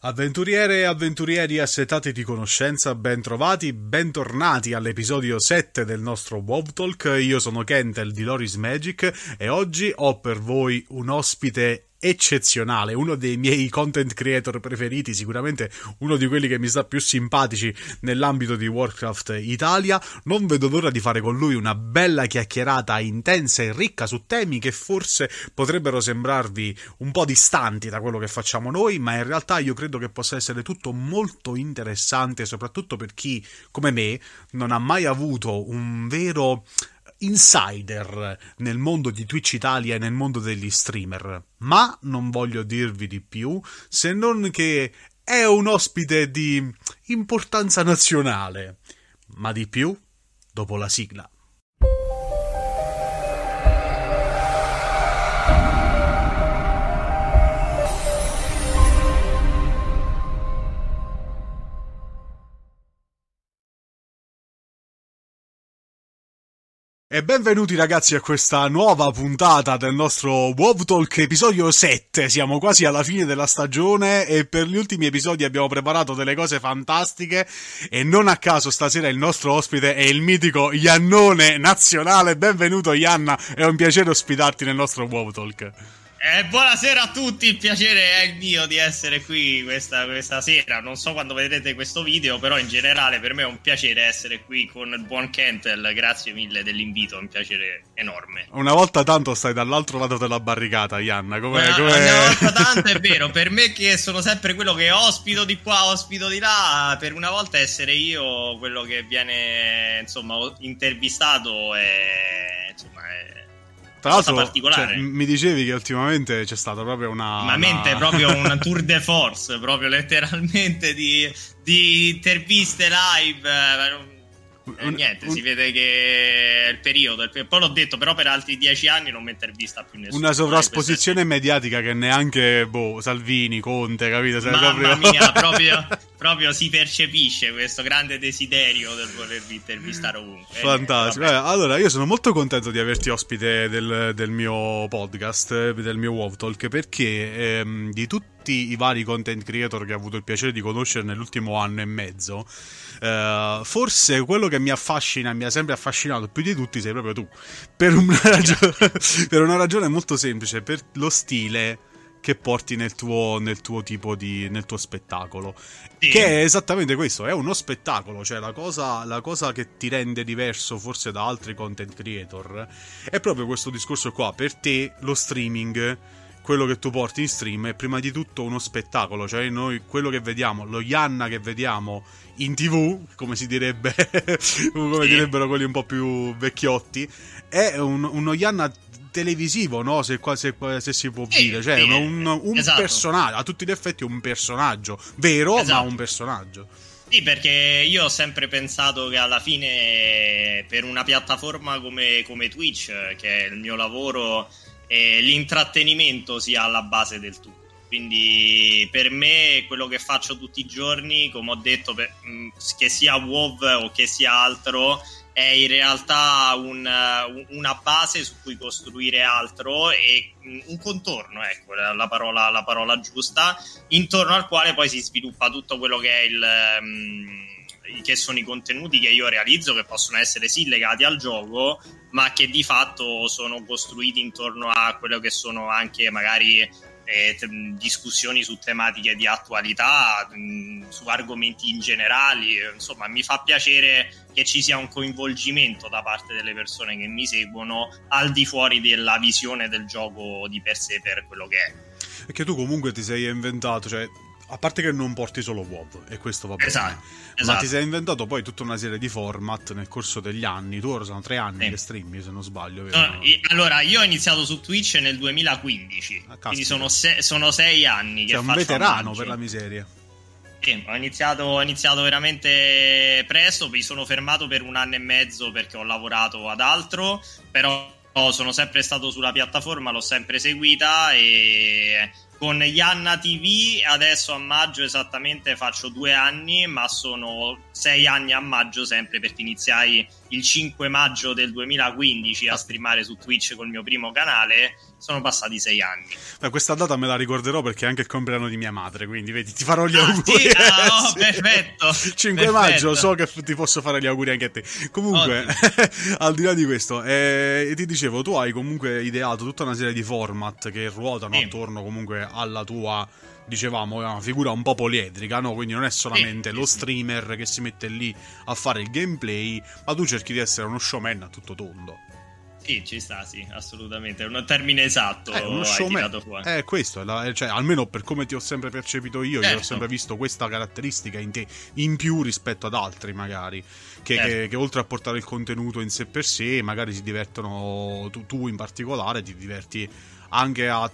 Avventuriere e avventurieri assetati di conoscenza, ben trovati, bentornati all'episodio 7 del nostro WoW Talk. Io sono Kentel di Loris Magic e oggi ho per voi un ospite eccezionale, uno dei miei content creator preferiti, sicuramente uno di quelli che mi sta più simpatici nell'ambito di Warcraft Italia. Non vedo l'ora di fare con lui una bella chiacchierata intensa e ricca su temi che forse potrebbero sembrarvi un po' distanti da quello che facciamo noi, ma in realtà io credo che possa essere tutto molto interessante, soprattutto per chi, come me, non ha mai avuto un vero insider nel mondo di Twitch Italia e nel mondo degli streamer, ma non voglio dirvi di più se non che è un ospite di importanza nazionale, ma di più dopo la sigla. E benvenuti ragazzi a questa nuova puntata del nostro WoW Talk episodio 7. Siamo quasi alla fine della stagione e per gli ultimi episodi abbiamo preparato delle cose fantastiche e non a caso stasera il nostro ospite è il mitico Iannone nazionale. Benvenuto Ianna, è un piacere ospitarti nel nostro WoW Talk. Eh, buonasera a tutti, il piacere è il mio di essere qui questa, questa, sera. Non so quando vedrete questo video, però in generale per me è un piacere essere qui con il buon Kentel. Grazie mille dell'invito, è un piacere enorme. Una volta tanto stai dall'altro lato della barricata, Ianna. Com'è, una, com'è? una volta tanto è vero, per me che sono sempre quello che ospito di qua, ospito di là, per una volta essere io quello che viene insomma intervistato è, insomma, è tra l'altro, cioè, mi dicevi che ultimamente c'è stata proprio una. Ultimamente una... proprio una tour de force, proprio letteralmente di, di interviste live. Eh, niente, un, si vede che è il periodo. Poi l'ho detto, però per altri dieci anni non mi intervista più nessuno. Una sovrasposizione mediatica che neanche boh, Salvini, Conte, capito? Sei Mamma proprio... mia, proprio, proprio, si percepisce questo grande desiderio del volervi intervistare ovunque. Fantastico. Eh, allora, io sono molto contento di averti ospite del, del mio podcast, del mio WoW Talk, perché ehm, di tutti i vari content creator che ho avuto il piacere di conoscere nell'ultimo anno e mezzo Uh, forse quello che mi affascina, mi ha sempre affascinato più di tutti, sei proprio tu. Per una, ragione, per una ragione molto semplice, per lo stile che porti nel tuo, nel tuo tipo di nel tuo spettacolo sì. che è esattamente questo è uno spettacolo cioè la cosa, la cosa che ti rende diverso forse da altri content creator è proprio questo discorso qua per te lo streaming quello che tu porti in stream è prima di tutto uno spettacolo cioè noi quello che vediamo lo Yanna che vediamo in tv, come si direbbe, come sì. direbbero quelli un po' più vecchiotti, è un, uno Yanna televisivo, no? Se, se, se si può sì, dire, cioè sì, un, un esatto. personaggio, a tutti gli effetti un personaggio, vero, esatto. ma un personaggio. Sì, perché io ho sempre pensato che alla fine per una piattaforma come, come Twitch, che è il mio lavoro, eh, l'intrattenimento sia alla base del tutto. Quindi per me quello che faccio tutti i giorni, come ho detto, per, mm, che sia WoW o che sia altro, è in realtà un, una base su cui costruire altro e mm, un contorno, ecco la parola, la parola giusta, intorno al quale poi si sviluppa tutto quello che è il... Um, che sono i contenuti che io realizzo, che possono essere sì legati al gioco, ma che di fatto sono costruiti intorno a quello che sono anche magari eh, t- discussioni su tematiche di attualità, mh, su argomenti in generale. Insomma, mi fa piacere che ci sia un coinvolgimento da parte delle persone che mi seguono al di fuori della visione del gioco di per sé per quello che è. E che tu comunque ti sei inventato, cioè a parte che non porti solo WoW, e questo va bene. Esatto, esatto. Ma ti sei inventato poi tutta una serie di format nel corso degli anni. Tu ora sono tre anni sì. che streami, se non sbaglio. No, allora, io ho iniziato su Twitch nel 2015. Ah, quindi sono, se- sono, sei anni che Sei un veterano per la miseria. Sì, ho iniziato, ho iniziato veramente presto. Mi sono fermato per un anno e mezzo perché ho lavorato ad altro. Però sono sempre stato sulla piattaforma, l'ho sempre seguita e con Yanna TV adesso a maggio esattamente faccio due anni, ma sono sei anni a maggio sempre perché iniziai il 5 maggio del 2015 a streamare su Twitch col mio primo canale sono passati sei anni. Beh, questa data me la ricorderò perché è anche il compleanno di mia madre, quindi vedi, ti farò gli ah, auguri. Sì? Ah, oh, perfetto. 5 perfetto. maggio, so che ti posso fare gli auguri anche a te. Comunque, al di là di questo, eh, ti dicevo, tu hai comunque ideato tutta una serie di format che ruotano sì. attorno comunque alla tua dicevamo, è una figura un po' poliedrica, no? Quindi non è solamente sì, lo streamer che si mette lì a fare il gameplay, ma tu cerchi di essere uno showman a tutto tondo. Sì, ci sta, sì, assolutamente. È un termine esatto. È uno showman. È questo, la, cioè, almeno per come ti ho sempre percepito io, certo. io ho certo. sempre visto questa caratteristica in te, in più rispetto ad altri magari. Che, certo. che, che, oltre a portare il contenuto in sé per sé, magari si divertono, tu, tu in particolare ti diverti anche a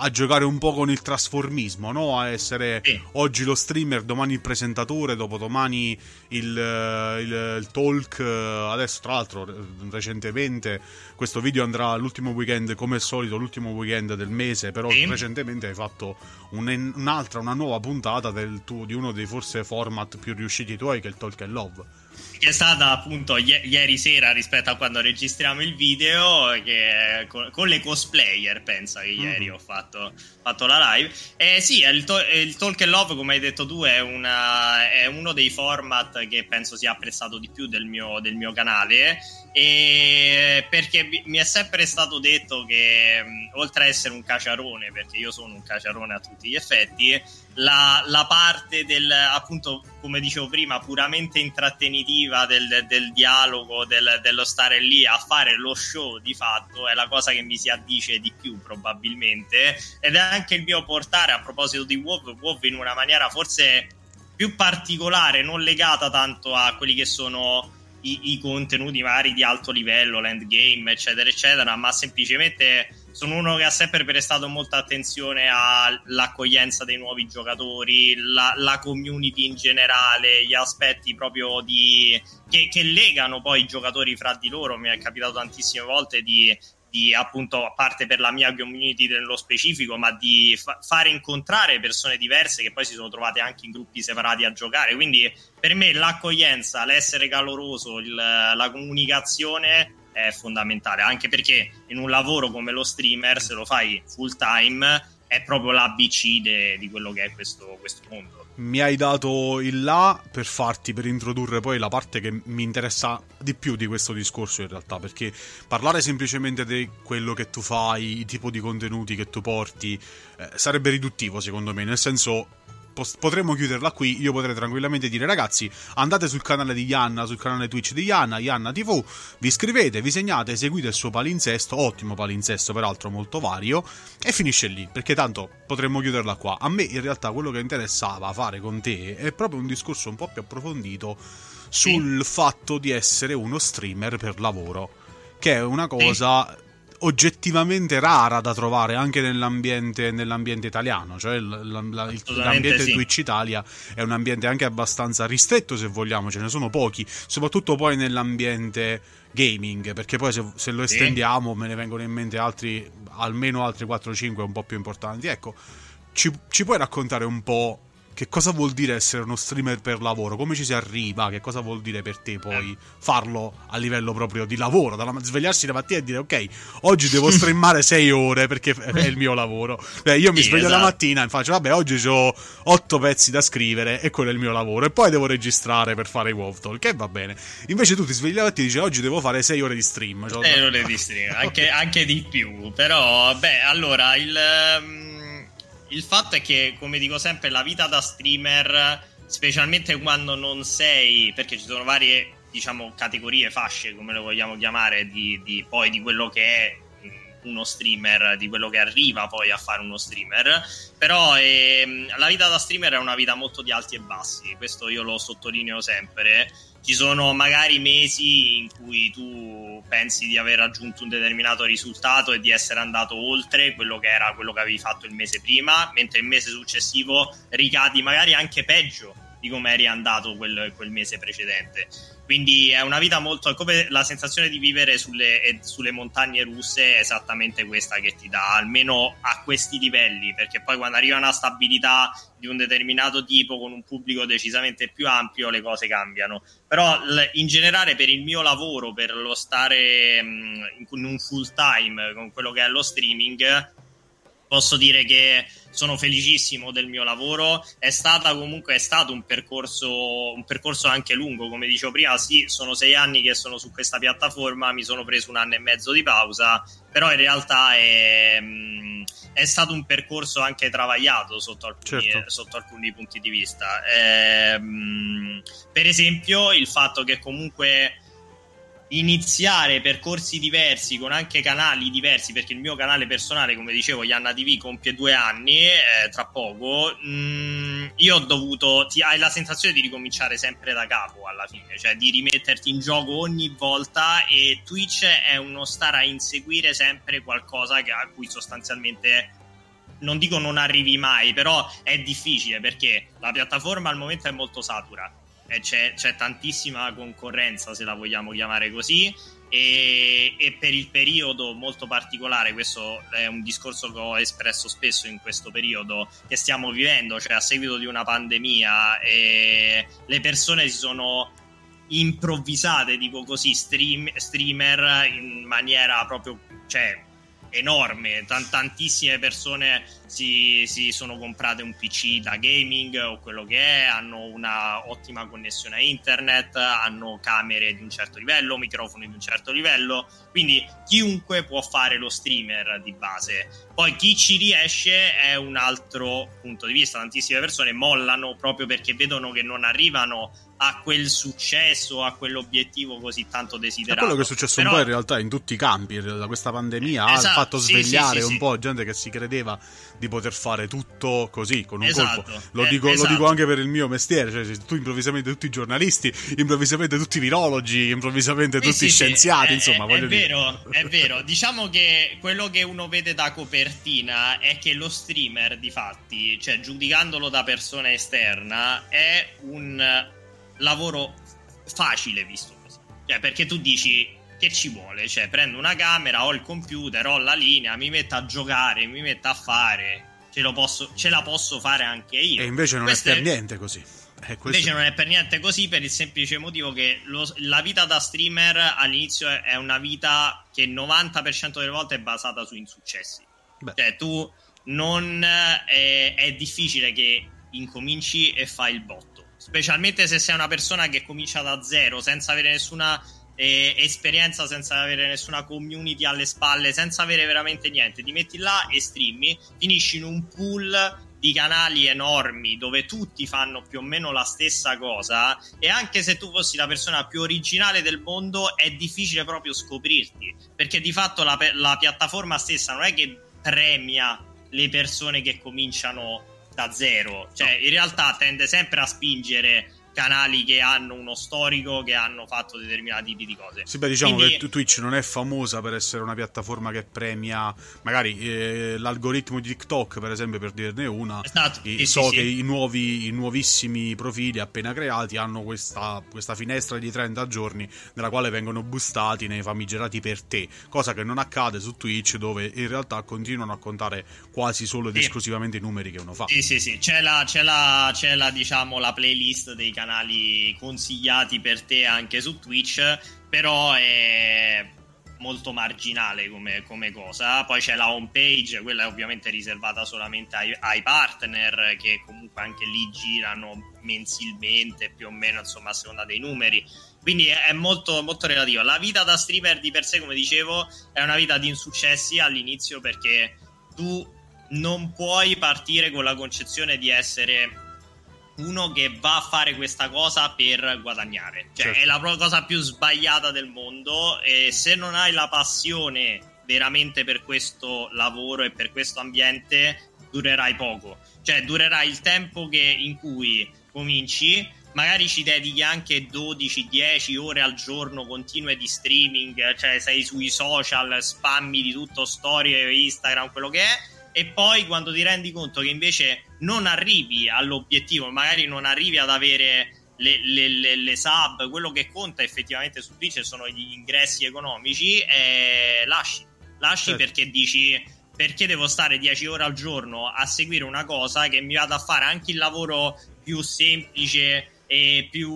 a giocare un po' con il trasformismo, no? A essere sì. oggi lo streamer, domani il presentatore, dopodomani il, eh, il, il, talk. Adesso, tra l'altro, recentemente questo video andrà l'ultimo weekend, come al solito, l'ultimo weekend del mese. Però sì. recentemente hai fatto un, un'altra, una nuova puntata del, tu, di uno dei forse format più riusciti tuoi, che è il Talk and Love che è stata appunto i- ieri sera rispetto a quando registriamo il video che con, con le cosplayer pensa che ieri mm-hmm. ho fatto, fatto, la live eh sì il, to- il, Talk and Love come hai detto tu è, una, è, uno dei format che penso sia apprezzato di più del mio, del mio canale e perché mi è sempre stato detto che oltre a essere un caciarone perché io sono un caciarone a tutti gli effetti la, la parte del appunto come dicevo prima puramente intrattenitiva del, del dialogo del, dello stare lì a fare lo show di fatto è la cosa che mi si addice di più probabilmente. Ed è anche il mio portare a proposito di WoW WoW in una maniera forse più particolare non legata tanto a quelli che sono i, i contenuti vari di alto livello, l'endgame, eccetera, eccetera, ma semplicemente sono uno che ha sempre prestato molta attenzione all'accoglienza dei nuovi giocatori, la, la community in generale, gli aspetti proprio di, che, che, legano poi i giocatori fra di loro. Mi è capitato tantissime volte di di appunto a parte per la mia community nello specifico, ma di fa- fare incontrare persone diverse che poi si sono trovate anche in gruppi separati a giocare. Quindi per me l'accoglienza, l'essere caloroso, il, la comunicazione è fondamentale, anche perché in un lavoro come lo streamer, se lo fai full time, è proprio l'ABC de- di quello che è questo, questo mondo mi hai dato il là per farti, per introdurre poi la parte che mi interessa di più di questo discorso in realtà, perché parlare semplicemente di quello che tu fai, il tipo di contenuti che tu porti, eh, sarebbe riduttivo secondo me, nel senso potremmo chiuderla qui. Io potrei tranquillamente dire, ragazzi, andate sul canale di Yanna, sul canale Twitch di Yanna, Yanna TV, vi iscrivete, vi segnate, seguite il suo palinsesto, ottimo palinsesto, peraltro molto vario, e finisce lì, perché tanto potremmo chiuderla qua. A me in realtà quello che interessava fare con te è proprio un discorso un po' più approfondito sul sì. fatto di essere uno streamer per lavoro, che è una cosa... Sì oggettivamente rara da trovare anche nell'ambiente, nell'ambiente italiano, cioè l'ambiente sì. Twitch Italia è un ambiente anche abbastanza ristretto se vogliamo, ce ne sono pochi, soprattutto poi nell'ambiente gaming, perché poi se, se lo estendiamo sì. me ne vengono in mente altri, almeno altri 4-5 un po' più importanti. Ecco, ci, ci puoi raccontare un po' che cosa vuol dire essere uno streamer per lavoro? Come ci si arriva? Che cosa vuol dire per te poi farlo a livello proprio di lavoro? Dalla, svegliarsi la mattina e dire ok, oggi devo streamare 6 ore perché è il mio lavoro. Beh, io mi sì, sveglio esatto. la mattina e faccio vabbè, oggi ho 8 pezzi da scrivere e quello è il mio lavoro. E poi devo registrare per fare i WoW Talk, che va bene. Invece tu ti svegli la mattina e dici oggi devo fare 6 ore di stream. Cioè, 6 ore di stream, anche, anche, di più. Però, beh, allora il... Um il fatto è che, come dico sempre, la vita da streamer, specialmente quando non sei, perché ci sono varie, diciamo, categorie, fasce, come lo vogliamo chiamare, di, di poi di quello che è uno streamer, di quello che arriva poi a fare uno streamer. Però ehm, la vita da streamer è una vita molto di alti e bassi, questo io lo sottolineo sempre. Ci sono magari mesi in cui tu pensi di aver raggiunto un determinato risultato e di essere andato oltre quello che era quello che avevi fatto il mese prima, mentre il mese successivo ricadi magari anche peggio di come eri andato quel, quel mese precedente. Quindi è una vita molto. come la sensazione di vivere sulle, sulle, montagne russe è esattamente questa che ti dà, almeno a questi livelli, perché poi quando arriva una stabilità di un determinato tipo con un pubblico decisamente più ampio, le cose cambiano. Però in generale, per il mio lavoro, per lo stare in un full time con quello che è lo streaming, posso dire che sono felicissimo del mio lavoro. È stata comunque è stato un percorso, un percorso anche lungo, come dicevo prima. Sì, sono sei anni che sono su questa piattaforma, mi sono preso un anno e mezzo di pausa, però in realtà è, è stato un percorso anche travagliato sotto alcuni, certo. sotto alcuni punti di vista. Eh, per esempio, il fatto che comunque iniziare percorsi diversi con anche canali diversi perché il mio canale personale come dicevo Yanna TV compie due anni eh, tra poco mh, mm, io ho dovuto ti hai la sensazione di ricominciare sempre da capo alla fine cioè di rimetterti in gioco ogni volta e Twitch è uno stare a inseguire sempre qualcosa che, a cui sostanzialmente non dico non arrivi mai però è difficile perché la piattaforma al momento è molto satura c'è, c'è, tantissima concorrenza, se la vogliamo chiamare così, e, e, per il periodo molto particolare, questo è un discorso che ho espresso spesso in questo periodo che stiamo vivendo, cioè a seguito di una pandemia, le persone si sono improvvisate, dico così, stream, streamer in maniera proprio, cioè enorme, Tant- tantissime persone si, si, sono comprate un PC da gaming o quello che è, hanno una ottima connessione a internet, hanno camere di un certo livello, microfoni di un certo livello, quindi chiunque può fare lo streamer di base. Poi chi ci riesce è un altro punto di vista, tantissime persone mollano proprio perché vedono che non arrivano a quel successo, a quell'obiettivo così tanto desiderato. È quello che è successo Però... un po' in realtà in tutti i campi, da questa pandemia esatto, ha fatto svegliare sì, sì, un po' gente che si credeva di poter fare tutto così, con un esatto, colpo. Lo, eh, dico, esatto. lo, dico, anche per il mio mestiere, cioè tu improvvisamente tutti i giornalisti, improvvisamente tutti i virologi, improvvisamente tutti i scienziati, è, insomma. È, è vero, è vero. Diciamo che quello che uno vede da copertina è che lo streamer, di fatti, cioè giudicandolo da persona esterna, è un lavoro facile visto così. Cioè, perché tu dici che ci vuole? Cioè, prendo una camera, ho il computer, ho la linea, mi metto a giocare, mi metto a fare. Ce, posso, ce la posso fare anche io. E invece non Questo è per è... niente così. Eh, invece non è per niente così per il semplice motivo che lo, la vita da streamer all'inizio è una vita che il 90% delle volte è basata su insuccessi. Beh. Cioè tu non è, eh, è difficile che incominci e fai il botto, specialmente se sei una persona che comincia da zero senza avere nessuna eh, esperienza senza avere nessuna community alle spalle, senza avere veramente niente. Ti metti là e streami, finisci in un pool di canali enormi dove tutti fanno più o meno la stessa cosa e anche se tu fossi la persona più originale del mondo è difficile proprio scoprirti perché di fatto la, la piattaforma stessa non è che premia le persone che cominciano da zero cioè in realtà tende sempre a spingere canali che hanno uno storico, che hanno fatto determinati tipi di cose. Sì, beh, diciamo Quindi... che Twitch non è famosa per essere una piattaforma che premia magari eh, l'algoritmo di TikTok, per esempio, per dirne una. Esatto. Sì, so sì, che sì. I, nuovi, i nuovissimi profili appena creati hanno questa, questa finestra di 30 giorni nella quale vengono boostati nei famigerati per te, cosa che non accade su Twitch dove in realtà continuano a contare quasi solo ed esclusivamente i numeri che uno fa. Sì, sì, sì, c'è la, c'è la, c'è la diciamo, la playlist dei canali canali consigliati per te anche su Twitch, però è molto marginale come, come, cosa. Poi c'è la home page, quella è ovviamente riservata solamente ai, ai, partner che comunque anche lì girano mensilmente più o meno insomma a seconda dei numeri. Quindi è, molto, molto relativa. La vita da streamer di per sé, come dicevo, è una vita di insuccessi all'inizio perché tu non puoi partire con la concezione di essere uno che va a fare questa cosa per guadagnare. Cioè, certo. è la cosa più sbagliata del mondo. E se non hai la passione veramente per questo lavoro e per questo ambiente, durerai poco. Cioè, durerai il tempo che, in cui cominci. Magari ci dedichi anche 12-10 ore al giorno continue di streaming, cioè sei sui social, spammi di tutto, storie, Instagram, quello che è e poi quando ti rendi conto che invece non arrivi all'obiettivo, magari non arrivi ad avere le, le, le, le, sub, quello che conta effettivamente su Twitch sono gli ingressi economici, eh, lasci. Lasci certo. perché dici perché devo stare 10 ore al giorno a seguire una cosa che mi vado a fare anche il lavoro più semplice e più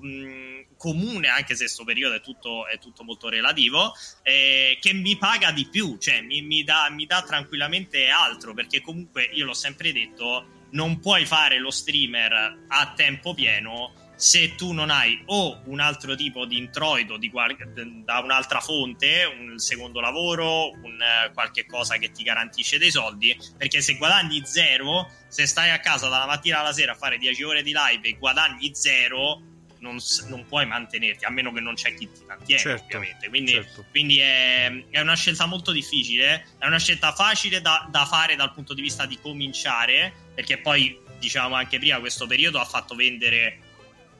mh, comune, anche se questo periodo è tutto, è tutto molto relativo, eh, che mi paga di più, cioè mi, mi, dà, mi dà tranquillamente altro, perché comunque io l'ho sempre detto, non puoi fare lo streamer a tempo pieno se tu non hai o un altro tipo di introito di qual- da un'altra fonte, un secondo lavoro, un, qualche cosa che ti garantisce dei soldi, perché se guadagni zero, se stai a casa dalla mattina alla sera a fare 10 ore di live e guadagni zero, non, non puoi mantenerti, a meno che non c'è chi ti mantiene, certo, ovviamente. Quindi, certo. quindi è, è, una scelta molto difficile, è una scelta facile da, da fare dal punto di vista di cominciare, perché poi, diciamo anche prima, questo periodo ha fatto vendere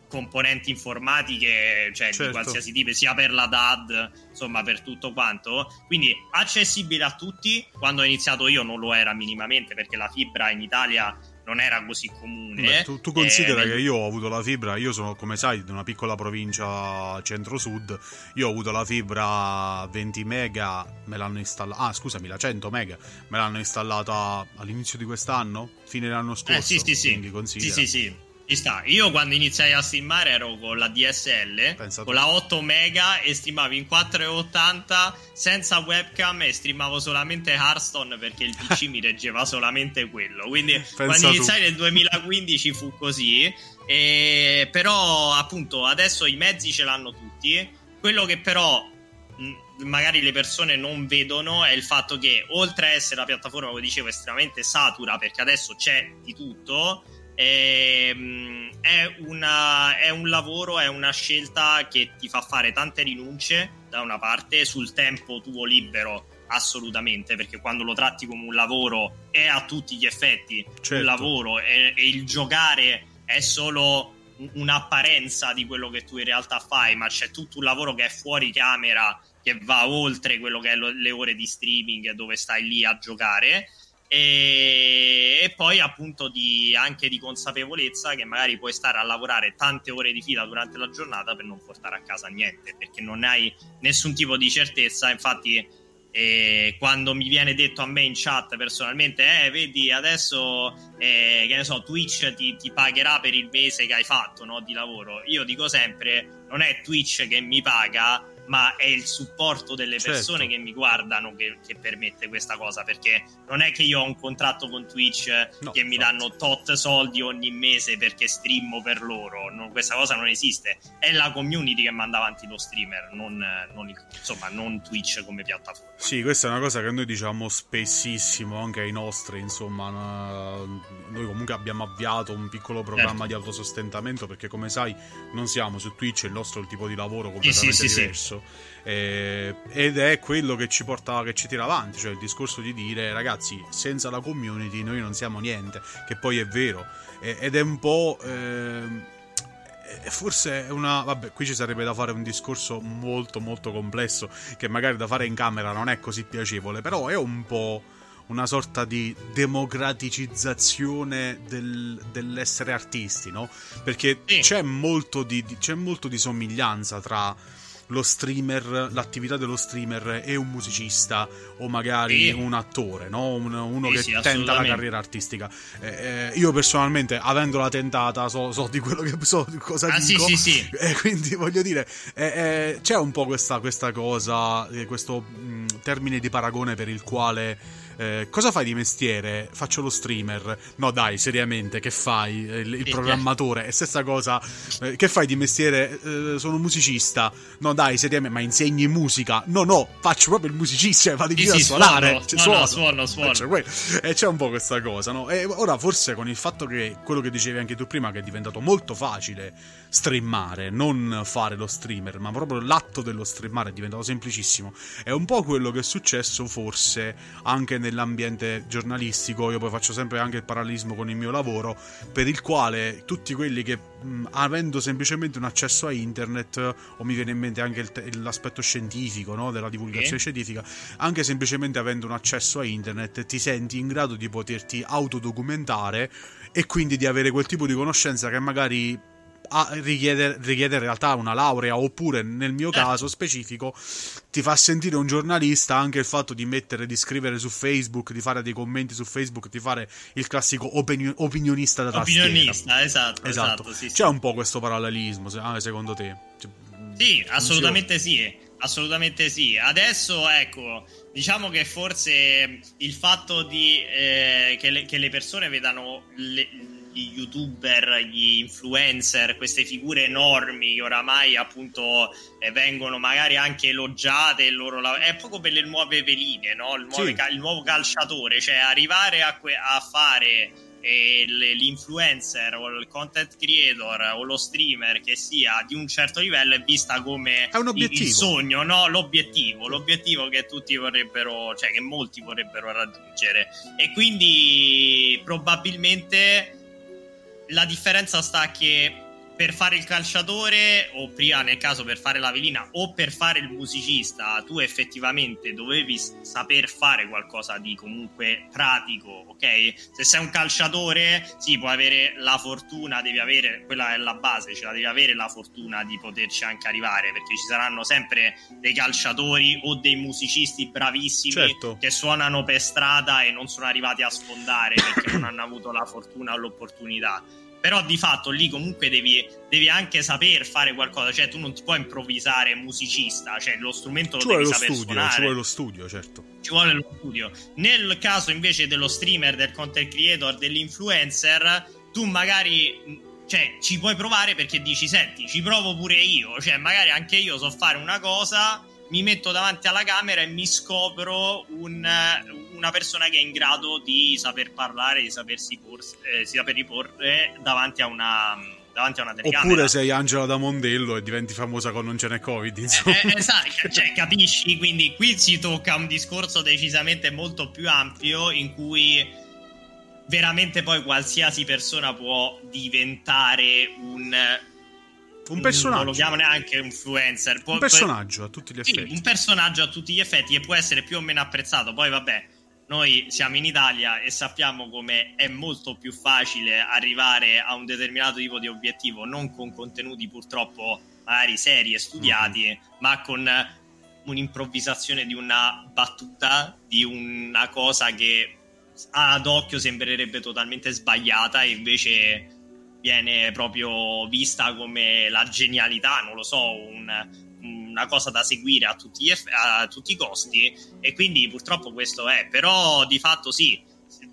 componenti informatiche, cioè certo. di qualsiasi tipo, sia per la DAD, insomma, per tutto quanto. Quindi accessibile a tutti. Quando ho iniziato io non lo era minimamente perché la fibra in Italia non era così comune. Beh, tu, tu, considera eh, che io ho avuto la fibra, io sono come sai di una piccola provincia centro-sud, io ho avuto la fibra 20 mega, me l'hanno installata, ah scusami, la 100 mega, me l'hanno installata all'inizio di quest'anno, fine dell'anno scorso. Eh sì sì sì, sì, sì, sì. Ci sta. Io quando iniziai a streamare ero con la DSL, Pensato. con la 8 mega e streamavo in 4,80 senza webcam e streamavo solamente Hearthstone perché il PC mi reggeva solamente quello. Quindi Pensa quando iniziai nel 2015 fu così. E, però appunto adesso i mezzi ce l'hanno tutti. Quello che però magari le persone non vedono è il fatto che oltre a essere la piattaforma, come dicevo, estremamente satura perché adesso c'è di tutto Ehm, è, una, è, un lavoro, è una scelta che ti fa fare tante rinunce da una parte sul tempo tuo libero assolutamente perché quando lo tratti come un lavoro è a tutti gli effetti certo. un lavoro e, e il giocare è solo un'apparenza di quello che tu in realtà fai ma c'è tutto un lavoro che è fuori camera che va oltre quello che è lo, le ore di streaming dove stai lì a giocare e, e poi appunto di, anche di consapevolezza che magari puoi stare a lavorare tante ore di fila durante la giornata per non portare a casa niente perché non hai nessun tipo di certezza infatti e quando mi viene detto a me in chat personalmente, eh, vedi, adesso eh, che ne so, Twitch ti, ti, pagherà per il mese che hai fatto no, di lavoro. Io dico sempre: non è Twitch che mi paga, ma è il supporto delle persone certo. che mi guardano che, che, permette questa cosa perché non è che io ho un contratto con Twitch no, che mi danno tot soldi ogni mese perché streamo per loro. No, questa cosa non esiste. È la community che manda avanti lo streamer non, non insomma non Twitch come piattaforma. Sì questa è una cosa che noi diciamo spessissimo anche ai nostri insomma noi comunque abbiamo avviato un piccolo programma certo. di autosostentamento perché come sai non siamo su Twitch il nostro è il tipo di lavoro completamente sì, sì, diverso. sì, eh, ed è quello che ci porta, che ci tira avanti, cioè il discorso di dire ragazzi, senza la community noi non siamo niente, che poi è vero, eh, ed è un po'... Eh, forse è una. Vabbè, qui ci sarebbe da fare un discorso molto, molto complesso. Che magari da fare in camera non è così piacevole. Però è un po' una sorta di democraticizzazione del, dell'essere artisti, no? Perché c'è, molto di, c'è molto di somiglianza tra lo streamer, l'attività dello streamer è un musicista o magari sì. un attore, no? Un, uno sì, che sì, tenta la carriera artistica. Eh, eh, io personalmente, avendola tentata, so, so, di quello che so di cosa ah, dico. Sì, sì, sì. E quindi voglio dire, eh, eh c'è un po' questa, questa cosa, eh, questo mh, mm, termine di paragone per il quale eh, cosa fai di mestiere? Faccio lo streamer. No, dai, seriamente, che fai? Il, il programmatore. È stessa cosa. Eh, che fai di mestiere? Eh, sono musicista. No, dai, seriamente, ma insegni musica? No, no, faccio proprio il musicista. Cioè, vado sì, sì, a suonare. Suono, cioè, suono, suono, suono. suono. E c'è un po' questa cosa, no? E ora, forse con il fatto che quello che dicevi anche tu prima, che è diventato molto facile streamare, non fare lo streamer, ma proprio l'atto dello streamare è diventato semplicissimo. È un po' quello che è successo forse anche nell'ambiente giornalistico, io poi faccio sempre anche il parallelismo con il mio lavoro, per il quale tutti quelli che mh, avendo semplicemente un accesso a internet, o mi viene in mente anche il, l'aspetto scientifico, no? della divulgazione sì. scientifica, anche semplicemente avendo un accesso a internet ti senti in grado di poterti autodocumentare e quindi di avere quel tipo di conoscenza che magari ah, richiede, richiede, in realtà una laurea oppure nel mio certo. caso specifico ti fa sentire un giornalista anche il fatto di mettere, di scrivere su Facebook, di fare dei commenti su Facebook, di fare il classico opinio- opinionista da tastiera. Opinionista, esatto. esatto. esatto sì, C'è sì. un po' questo parallelismo, secondo te? Cioè, sì, assolutamente sì. Assolutamente sì. Adesso, ecco, diciamo che forse il fatto di, eh, che, le, che, le, persone vedano le, gli youtuber, gli influencer, queste figure enormi che oramai appunto eh, vengono magari anche elogiate, il loro lav- è poco per le nuove veline, no? il, nuove, sì. il nuovo calciatore, cioè arrivare a, que- a fare e l'influencer o il content creator o lo streamer che sia di un certo livello è vista come è il sogno, no? l'obiettivo, l'obiettivo che tutti vorrebbero, cioè che molti vorrebbero raggiungere. E quindi probabilmente la differenza sta che per fare il calciatore, o prima nel caso per fare la velina, o per fare il musicista, tu effettivamente dovevi saper fare qualcosa di comunque pratico, ok? Se sei un calciatore, sì, puoi avere la fortuna, devi avere, quella è la base, ce la devi avere la fortuna di poterci anche arrivare, perché ci saranno sempre dei calciatori o dei musicisti bravissimi certo. che suonano per strada e non sono arrivati a sfondare perché non hanno avuto la fortuna o l'opportunità però di fatto lì comunque devi, devi, anche saper fare qualcosa, cioè tu non ti puoi improvvisare musicista, cioè lo strumento lo ci devi saper studio, suonare. Ci vuole lo studio, certo. Ci vuole lo studio. Nel caso invece dello streamer, del content creator, dell'influencer, tu magari cioè ci puoi provare perché dici senti ci provo pure io cioè magari anche io so fare una cosa mi metto davanti alla camera e mi scopro un, una persona che è in grado di saper parlare, di sapersi porsi, eh, saper riporre davanti a una davanti a una telecamera. Oppure sei Angela da Mondello e diventi famosa quando non ce n'è Covid, insomma. Eh, eh, esatto, cioè, capisci? Quindi qui si tocca un discorso decisamente molto più ampio in cui veramente poi qualsiasi persona può diventare un un personaggio. Non lo chiamo neanche influencer. Può, un personaggio a tutti gli effetti. Sì, un personaggio a tutti gli effetti e può essere più o meno apprezzato. Poi, vabbè, noi siamo in Italia e sappiamo come è molto più facile arrivare a un determinato tipo di obiettivo, non con contenuti purtroppo magari seri e studiati, mm-hmm. ma con un'improvvisazione di una battuta, di una cosa che ad occhio sembrerebbe totalmente sbagliata e invece viene proprio vista come la genialità, non lo so, un, una cosa da seguire a tutti, eff- a tutti i costi e quindi purtroppo questo è, però di fatto sì,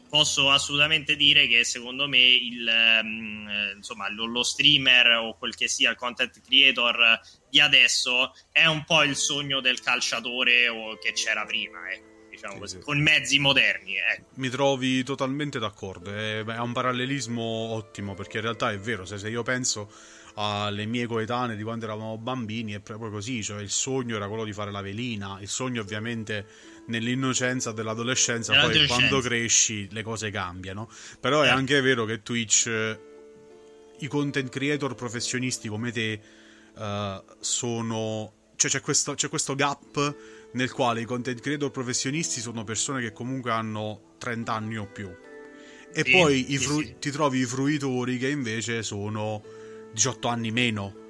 posso assolutamente dire che secondo me il, um, insomma, lo, lo, streamer o quel che sia il content creator di adesso è un po' il sogno del calciatore o che c'era prima, ecco diciamo così, con mezzi moderni. Eh. Mi trovi totalmente d'accordo, è, è, un parallelismo ottimo perché in realtà è vero, se, se io penso alle mie coetanee di quando eravamo bambini è proprio così, cioè il sogno era quello di fare la velina, il sogno ovviamente nell'innocenza dell'adolescenza, poi quando cresci le cose cambiano, però eh. è anche vero che Twitch, i content creator professionisti come te uh, sono... Cioè c'è questo, c'è questo gap nel quale i content creator professionisti sono persone che comunque hanno 30 anni o più. E sì, poi sì, fru- sì. ti trovi i fruitori che invece sono 18 anni meno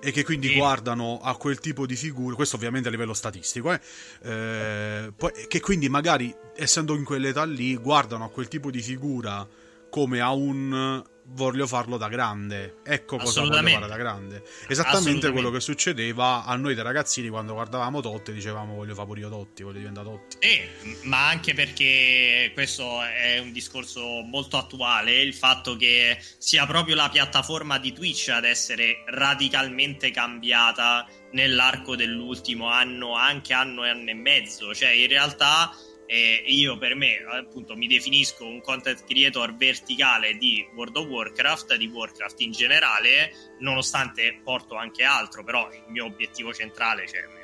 e che quindi guardano a quel tipo di figure, questo ovviamente a livello statistico, eh, eh, poi, che quindi magari essendo in quell'età lì guardano a quel tipo di figura come a un voglio farlo da grande. Ecco cosa voglio fare da grande. Esattamente quello che succedeva a noi da ragazzini quando guardavamo Totti e dicevamo voglio fare pure io Totti, voglio diventare Totti. Sì, ma anche perché questo è un discorso molto attuale, il fatto che sia proprio la piattaforma di Twitch ad essere radicalmente cambiata nell'arco dell'ultimo anno, anche anno e anno e mezzo. Cioè, in realtà e io per me appunto mi definisco un content creator verticale di World of Warcraft, di Warcraft in generale, nonostante porto anche altro, però il mio obiettivo centrale, cioè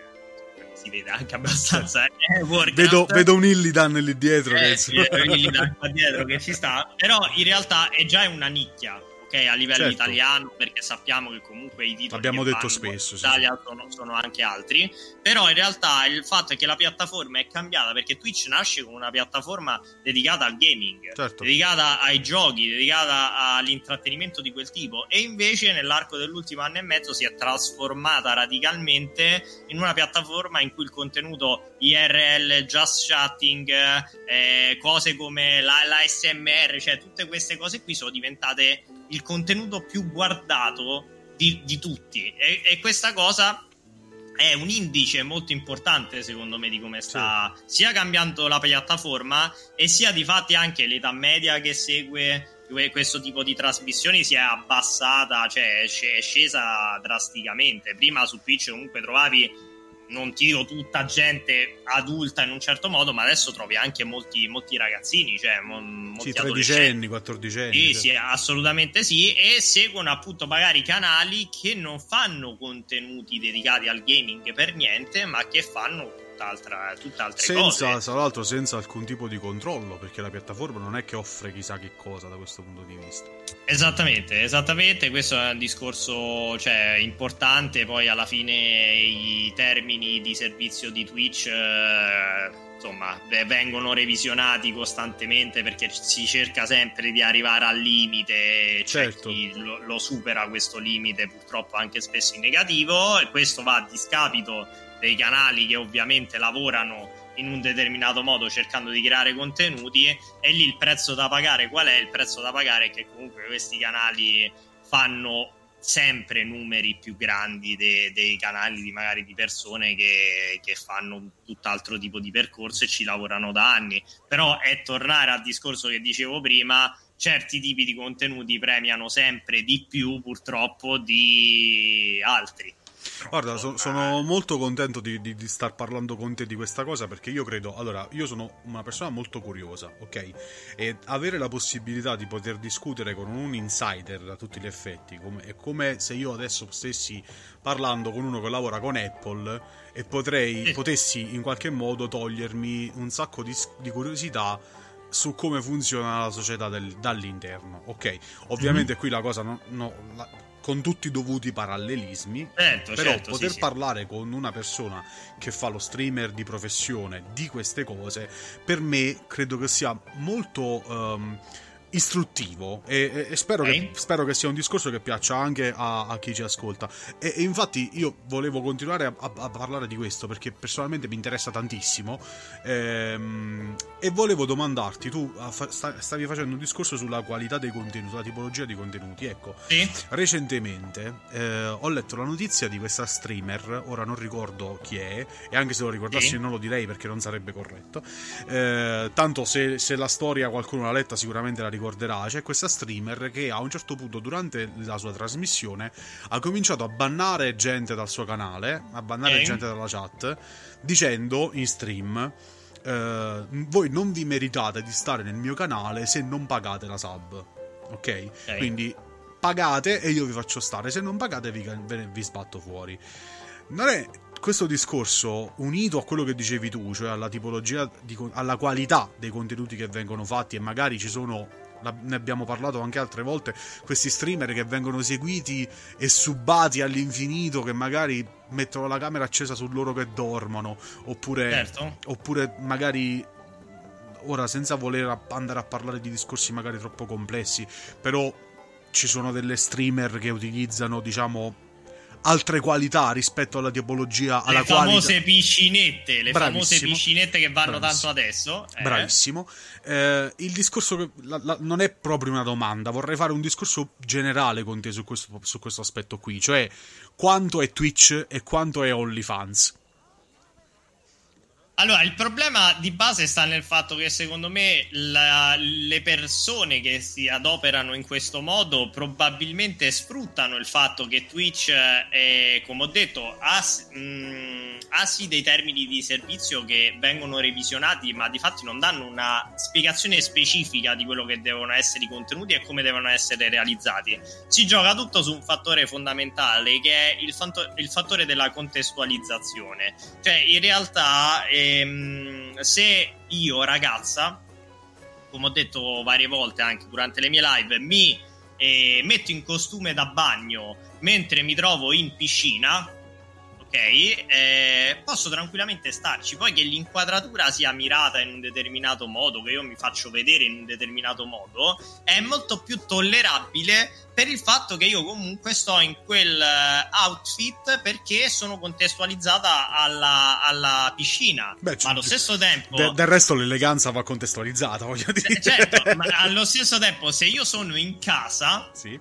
si vede anche abbastanza eh, vedo, vedo, un Illidan lì dietro eh, sì, un Illidan qua dietro che ci sta però in realtà è già una nicchia ok? A livello certo. italiano, perché sappiamo che comunque i titoli abbiamo detto spesso in Italia sì. sono, sono, anche altri. Però in realtà il fatto è che la piattaforma è cambiata perché Twitch nasce come una piattaforma dedicata al gaming, certo. dedicata ai giochi, dedicata all'intrattenimento di quel tipo. E invece nell'arco dell'ultimo anno e mezzo si è trasformata radicalmente in una piattaforma in cui il contenuto IRL, just chatting, eh, cose come la, la SMR, cioè tutte queste cose qui sono diventate il contenuto più guardato di, di tutti. E, e, questa cosa è un indice molto importante, secondo me, di come sta sì. sia cambiando la piattaforma e sia di fatti anche l'età media che segue questo tipo di trasmissioni si è abbassata, cioè è scesa drasticamente. Prima su Twitch comunque trovavi non ti dico tutta gente adulta in un certo modo, ma adesso trovi anche molti, molti ragazzini, cioè molti sì, 13 anni, 14 anni. Sì, sì, assolutamente sì, e seguono appunto magari canali che non fanno contenuti dedicati al gaming per niente, ma che fanno tutt'altra, tutt'altre senza, cose. Tra l'altro senza alcun tipo di controllo, perché la piattaforma non è che offre chissà che cosa da questo punto di vista. Esattamente, esattamente, questo è un discorso cioè, importante, poi alla fine i termini di servizio di Twitch... Eh, insomma, vengono revisionati costantemente perché si cerca sempre di arrivare al limite, certo. chi lo, lo, supera questo limite purtroppo anche spesso in negativo e questo va a discapito dei canali che ovviamente lavorano in un determinato modo cercando di creare contenuti e lì il prezzo da pagare qual è? Il prezzo da pagare è che comunque questi canali fanno sempre numeri più grandi de- dei canali di magari di persone che, che fanno tutt'altro tipo di percorso e ci lavorano da anni però è tornare al discorso che dicevo prima certi tipi di contenuti premiano sempre di più purtroppo di altri Guarda, so, sono molto contento di, di, di, star parlando con te di questa cosa perché io credo, allora, io sono una persona molto curiosa, ok? E avere la possibilità di poter discutere con un insider a tutti gli effetti come, è come se io adesso stessi parlando con uno che lavora con Apple e potrei, potessi in qualche modo togliermi un sacco di, di curiosità su come funziona la società del, dall'interno. Ok, ovviamente mm-hmm. qui la cosa no, no, la, con tutti i dovuti parallelismi, certo, però certo, poter sì, parlare sì. con una persona che fa lo streamer di professione di queste cose, per me credo che sia molto... Um, istruttivo. E, e spero, che, spero, che, sia un discorso che piaccia anche a, a chi ci ascolta. E, e, infatti io volevo continuare a, a, a, parlare di questo perché personalmente mi interessa tantissimo. Ehm, e volevo domandarti tu stavi facendo un discorso sulla qualità dei contenuti sulla tipologia di contenuti. Ecco sì. recentemente eh, ho letto la notizia di questa streamer ora non ricordo chi è e anche se lo ricordassi sì. non lo direi perché non sarebbe corretto eh, tanto se, se la storia qualcuno l'ha letta sicuramente la ricordo ricorderà, c'è questa streamer che a un certo punto durante la sua trasmissione ha cominciato a bannare gente dal suo canale, a bannare eh. gente dalla chat, dicendo in stream... Uh, voi non vi meritate di stare nel mio canale se non pagate la sub. Ok? okay. Quindi pagate e io vi faccio stare. Se non pagate, vi, vi sbatto fuori. Non è questo discorso unito a quello che dicevi tu, cioè alla tipologia, di, alla qualità dei contenuti che vengono fatti e magari ci sono ne abbiamo parlato anche altre volte, questi streamer che vengono seguiti e subati all'infinito, che magari mettono la camera accesa su loro che dormono, oppure, certo. oppure magari ora senza voler andare a parlare di discorsi magari troppo complessi, però ci sono delle streamer che utilizzano, diciamo, altre qualità rispetto alla tipologia alla le famose qualità. piscinette le Bravissimo. famose piscinette che vanno Bravissimo. tanto adesso eh. Bravissimo eh, il discorso che, la, la, non è proprio una domanda vorrei fare un discorso generale con te su questo, su questo aspetto qui cioè quanto è Twitch e quanto è OnlyFans allora, il problema di base sta nel fatto che secondo me la, le persone che si adoperano in questo modo probabilmente sfruttano il fatto che Twitch, è, come ho detto, ha, mh, mm, ha, sì dei termini di servizio che vengono revisionati, ma di fatto non danno una spiegazione specifica di quello che devono essere i contenuti e come devono essere realizzati. Si gioca tutto su un fattore fondamentale che è il, fatto, il fattore della contestualizzazione. Cioè, in realtà... Eh, ehm, se io, ragazza, come ho detto varie volte anche durante le mie live, mi e metto in costume da bagno mentre mi trovo in piscina? Eh, posso tranquillamente starci. Poi che l'inquadratura sia mirata in un determinato modo, che io mi faccio vedere in un determinato modo, è molto più tollerabile per il fatto che io comunque sto in quel eh, outfit perché sono contestualizzata alla, alla piscina. Beh, ma allo stesso tempo. De- del resto l'eleganza va contestualizzata, voglio dire. Certo, ma allo stesso tempo, se io sono in casa sì.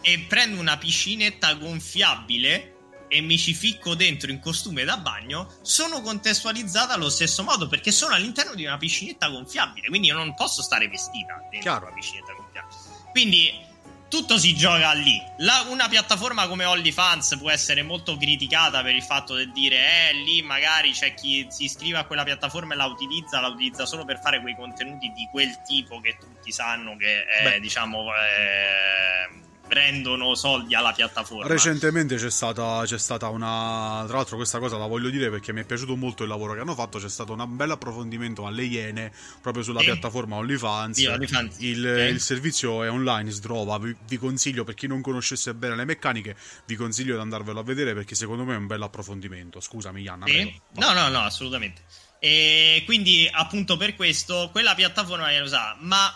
e prendo una piscinetta gonfiabile e mi ci ficco dentro in costume da bagno, sono contestualizzata allo stesso modo perché sono all'interno di una piscinetta gonfiabile, quindi io non posso stare vestita dentro Chiaro. una piscinetta gonfiabile. Quindi tutto si gioca lì. La, una piattaforma come OnlyFans può essere molto criticata per il fatto di dire, eh, lì magari c'è chi si iscrive a quella piattaforma e la utilizza, la utilizza solo per fare quei contenuti di quel tipo che tutti sanno che è, diciamo, eh, prendono soldi alla piattaforma. Recentemente c'è stata, c'è stata, una. Tra l'altro, questa cosa la voglio dire perché mi è piaciuto molto il lavoro che hanno fatto. C'è stato un bel approfondimento alle Iene proprio sulla sì. piattaforma OnlyFans. OnlyFans. Il, okay. il, servizio è online, si trova. Vi, vi, consiglio, per chi non conoscesse bene le meccaniche, vi consiglio di andarvelo a vedere perché secondo me è un bel approfondimento. Scusami, Ianna. Sì. No, no, no, assolutamente. E quindi, appunto, per questo, quella piattaforma viene usata. Ma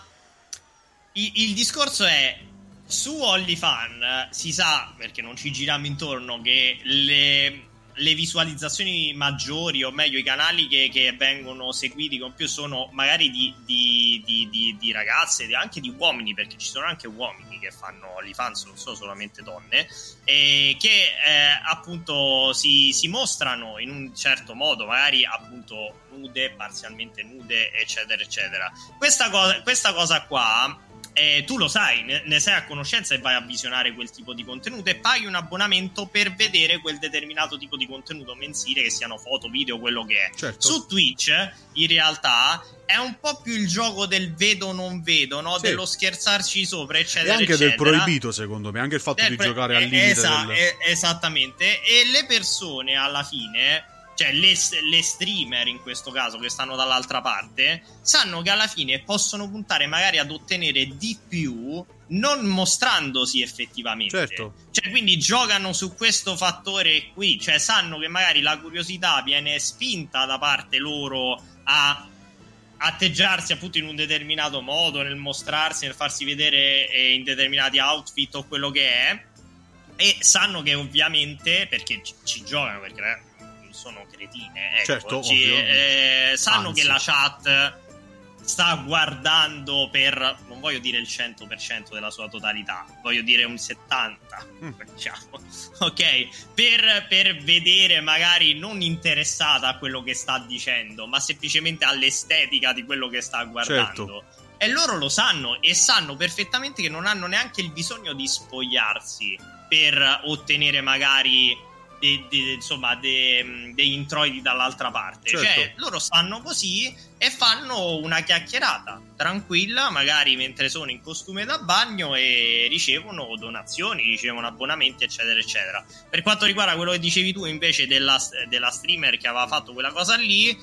il, il discorso è su OnlyFan si sa, perché non ci giriamo intorno, che le, le visualizzazioni maggiori, o meglio i canali che, che, vengono seguiti con più sono magari di, di, di, di ragazze, anche di uomini, perché ci sono anche uomini che fanno OnlyFans, non sono solamente donne, che eh, appunto si, si mostrano in un certo modo, magari appunto nude, parzialmente nude, eccetera, eccetera. Questa cosa, questa cosa qua eh, tu lo sai, ne, ne, sei a conoscenza e vai a visionare quel tipo di contenuto e paghi un abbonamento per vedere quel determinato tipo di contenuto mensile, che siano foto, video, quello che è. Certo. Su Twitch, in realtà, è un po' più il gioco del vedo non vedo, no? sì. dello scherzarci sopra, eccetera. E anche eccetera. del proibito, secondo me, anche il fatto del di pre- giocare al limite. Esa- del... esattamente. E le persone alla fine cioè le, le, streamer in questo caso che stanno dall'altra parte, sanno che alla fine possono puntare magari ad ottenere di più non mostrandosi effettivamente. Certo. Cioè, quindi giocano su questo fattore qui, cioè sanno che magari la curiosità viene spinta da parte loro a atteggiarsi appunto in un determinato modo, nel mostrarsi, nel farsi vedere eh, in determinati outfit o quello che è. E sanno che ovviamente, perché ci, ci giocano, perché sono cretine. Ecco, certo, ci, eh, sanno Anzi. che la chat sta guardando per, non voglio dire il 100% della sua totalità, voglio dire un 70%, mm. diciamo, ok? Per, per, vedere magari non interessata a quello che sta dicendo, ma semplicemente all'estetica di quello che sta guardando. Certo. E loro lo sanno e sanno perfettamente che non hanno neanche il bisogno di spogliarsi per ottenere magari de, de, insomma, de, dei introiti dall'altra parte. Certo. Cioè, loro stanno così e fanno una chiacchierata tranquilla, magari mentre sono in costume da bagno e ricevono donazioni, ricevono abbonamenti, eccetera, eccetera. Per quanto riguarda quello che dicevi tu invece della, della streamer che aveva fatto quella cosa lì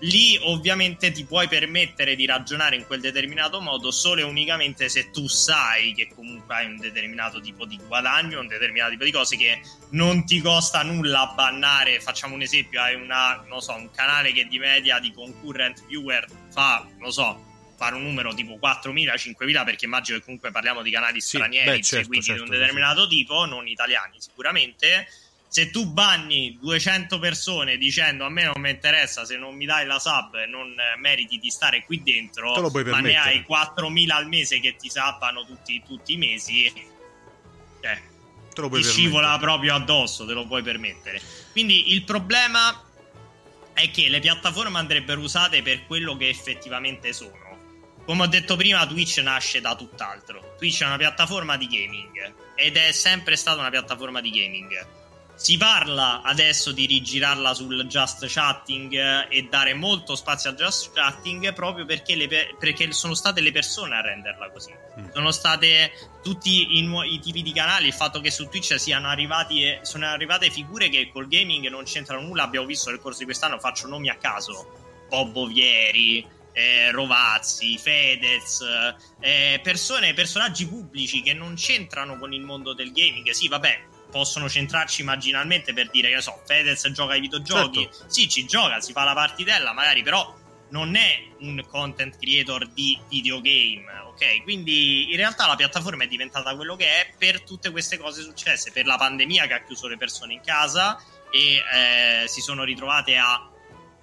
lì ovviamente ti puoi permettere di ragionare in quel determinato modo solo e unicamente se tu sai che comunque hai un determinato tipo di guadagno, un determinato tipo di cose che non ti costa nulla bannare. Facciamo un esempio, hai una, non so, un canale che di media di concurrent viewer fa, non so, fare un numero tipo 4.000, 5.000 perché immagino che comunque parliamo di canali sì, stranieri beh, certo, seguiti certo, di un certo, determinato sì. tipo, non italiani sicuramente se tu banni 200 persone dicendo a me non mi interessa se non mi dai la sub non meriti di stare qui dentro ma ne hai 4.000 al mese che ti sabbano tutti, tutti i mesi cioè, ti scivola proprio addosso te lo puoi permettere. Quindi il problema è che le piattaforme andrebbero usate per quello che effettivamente sono. Come ho detto prima Twitch nasce da tutt'altro. Twitch è una piattaforma di gaming ed è sempre stata una piattaforma di gaming si parla adesso di rigirarla sul just chatting eh, e dare molto spazio al just chatting proprio perché, le, perché sono state le persone a renderla così. Mm. Sono state tutti i, nu- i, tipi di canali, il fatto che su Twitch siano arrivati, sono arrivate figure che col gaming non c'entrano nulla. Abbiamo visto nel corso di quest'anno, faccio nomi a caso: Bob Ovieri, eh, Rovazzi, Fedez, eh, persone, personaggi pubblici che non c'entrano con il mondo del gaming. Sì, vabbè, possono centrarci marginalmente per dire che so, Fedez gioca ai videogiochi. Certo. Sì, ci gioca, si fa la partitella, magari, però non è un content creator di videogame, ok? Quindi in realtà la piattaforma è diventata quello che è per tutte queste cose successe, per la pandemia che ha chiuso le persone in casa e eh, si sono ritrovate a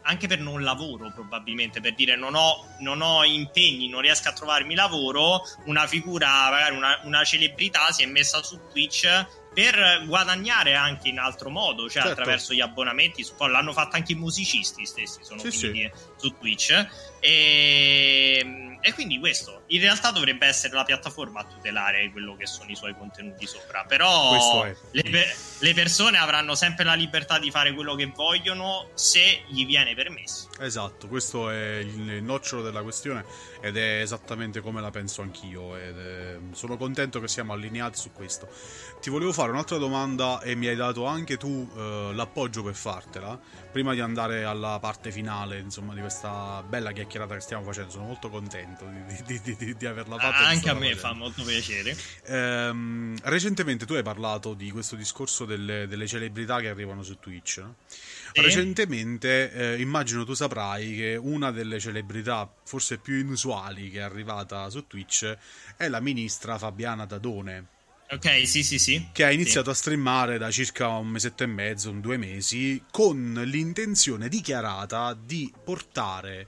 anche per non lavoro probabilmente per dire non ho, non ho, impegni non riesco a trovarmi lavoro una figura magari una, una celebrità si è messa su Twitch per guadagnare anche in altro modo, cioè certo. attraverso gli abbonamenti. Poi l'hanno fatto anche i musicisti stessi, sono sì, sì. su Twitch. E, e, quindi questo in realtà dovrebbe essere la piattaforma a tutelare quello che sono i suoi contenuti sopra. Però le, le, persone avranno sempre la libertà di fare quello che vogliono se gli viene permesso. Esatto, questo è il nocciolo della questione ed è esattamente come la penso anch'io. È, sono contento che siamo allineati su questo. Ti volevo fare un'altra domanda e mi hai dato anche tu eh, l'appoggio per fartela. Prima di andare alla parte finale, insomma, di questa bella chiacchierata che stiamo facendo, sono molto contento di, di, di, di averla fatta. Anche a me facendo. fa molto piacere. Ehm, recentemente tu hai parlato di questo discorso delle, delle celebrità che arrivano su Twitch. No? Sì. Recentemente, eh, immagino tu saprai che una delle celebrità forse più inusuali che è arrivata su Twitch è la ministra Fabiana Dadone. Ok, sì, sì, sì. Che ha iniziato sì. a streamare da circa un mesetto e mezzo, un due mesi, con l'intenzione dichiarata di portare,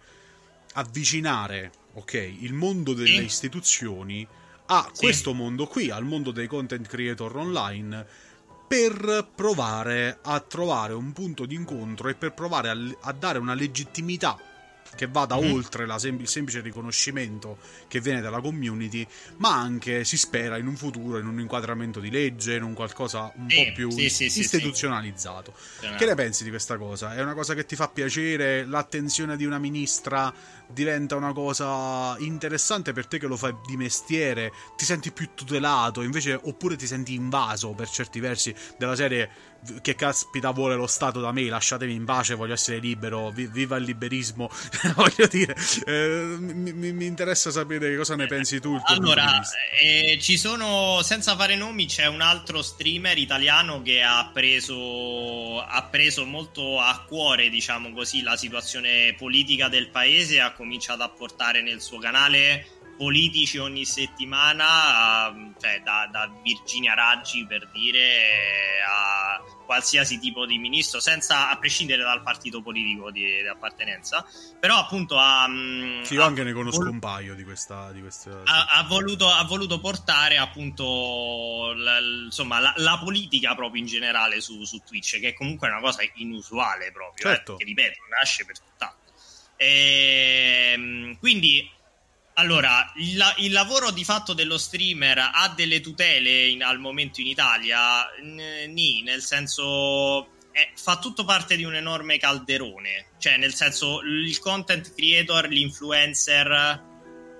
avvicinare, ok, il mondo delle sì. istituzioni a sì. questo mondo qui, al mondo dei content creator online, per provare a trovare un punto di incontro e per provare a, a dare una legittimità che vada mm-hmm. oltre sem- il semplice riconoscimento che viene dalla community, ma anche si spera in un futuro in un inquadramento di legge, in un qualcosa un sì, po' più sì, sì, istituzionalizzato. Che ne pensi di questa cosa? È una cosa che ti fa piacere? L'attenzione di una ministra diventa una cosa interessante per te che lo fai di mestiere? Ti senti più tutelato invece oppure ti senti invaso per certi versi della serie che caspita vuole lo Stato da me, lasciatemi in pace, voglio essere libero, viva il liberismo, voglio dire, eh, mi, mi, interessa sapere cosa ne pensi tu. allora, eh, ci sono, senza fare nomi, c'è un altro streamer italiano che ha preso, ha preso molto a cuore, diciamo così, la situazione politica del paese e ha cominciato a portare nel suo canale politici ogni settimana, cioè da, da, Virginia Raggi per dire a qualsiasi tipo di ministro, senza a prescindere dal partito politico di, di appartenenza. Però appunto ha. Mm, sì, io anche ne conosco un paio di questa. Di questa ha, ha, voluto, ha, voluto, portare appunto la, insomma, la, la, politica proprio in generale su, su, Twitch, che è comunque una cosa inusuale proprio. Eh, certo. Eh, che ripeto, nasce per tutt'altro. E, ehm, quindi allora, il, il, lavoro di fatto dello streamer ha delle tutele in, al momento in Italia? Ni, nel senso è, fa tutto parte di un enorme calderone. Cioè, nel senso, il content creator, l'influencer,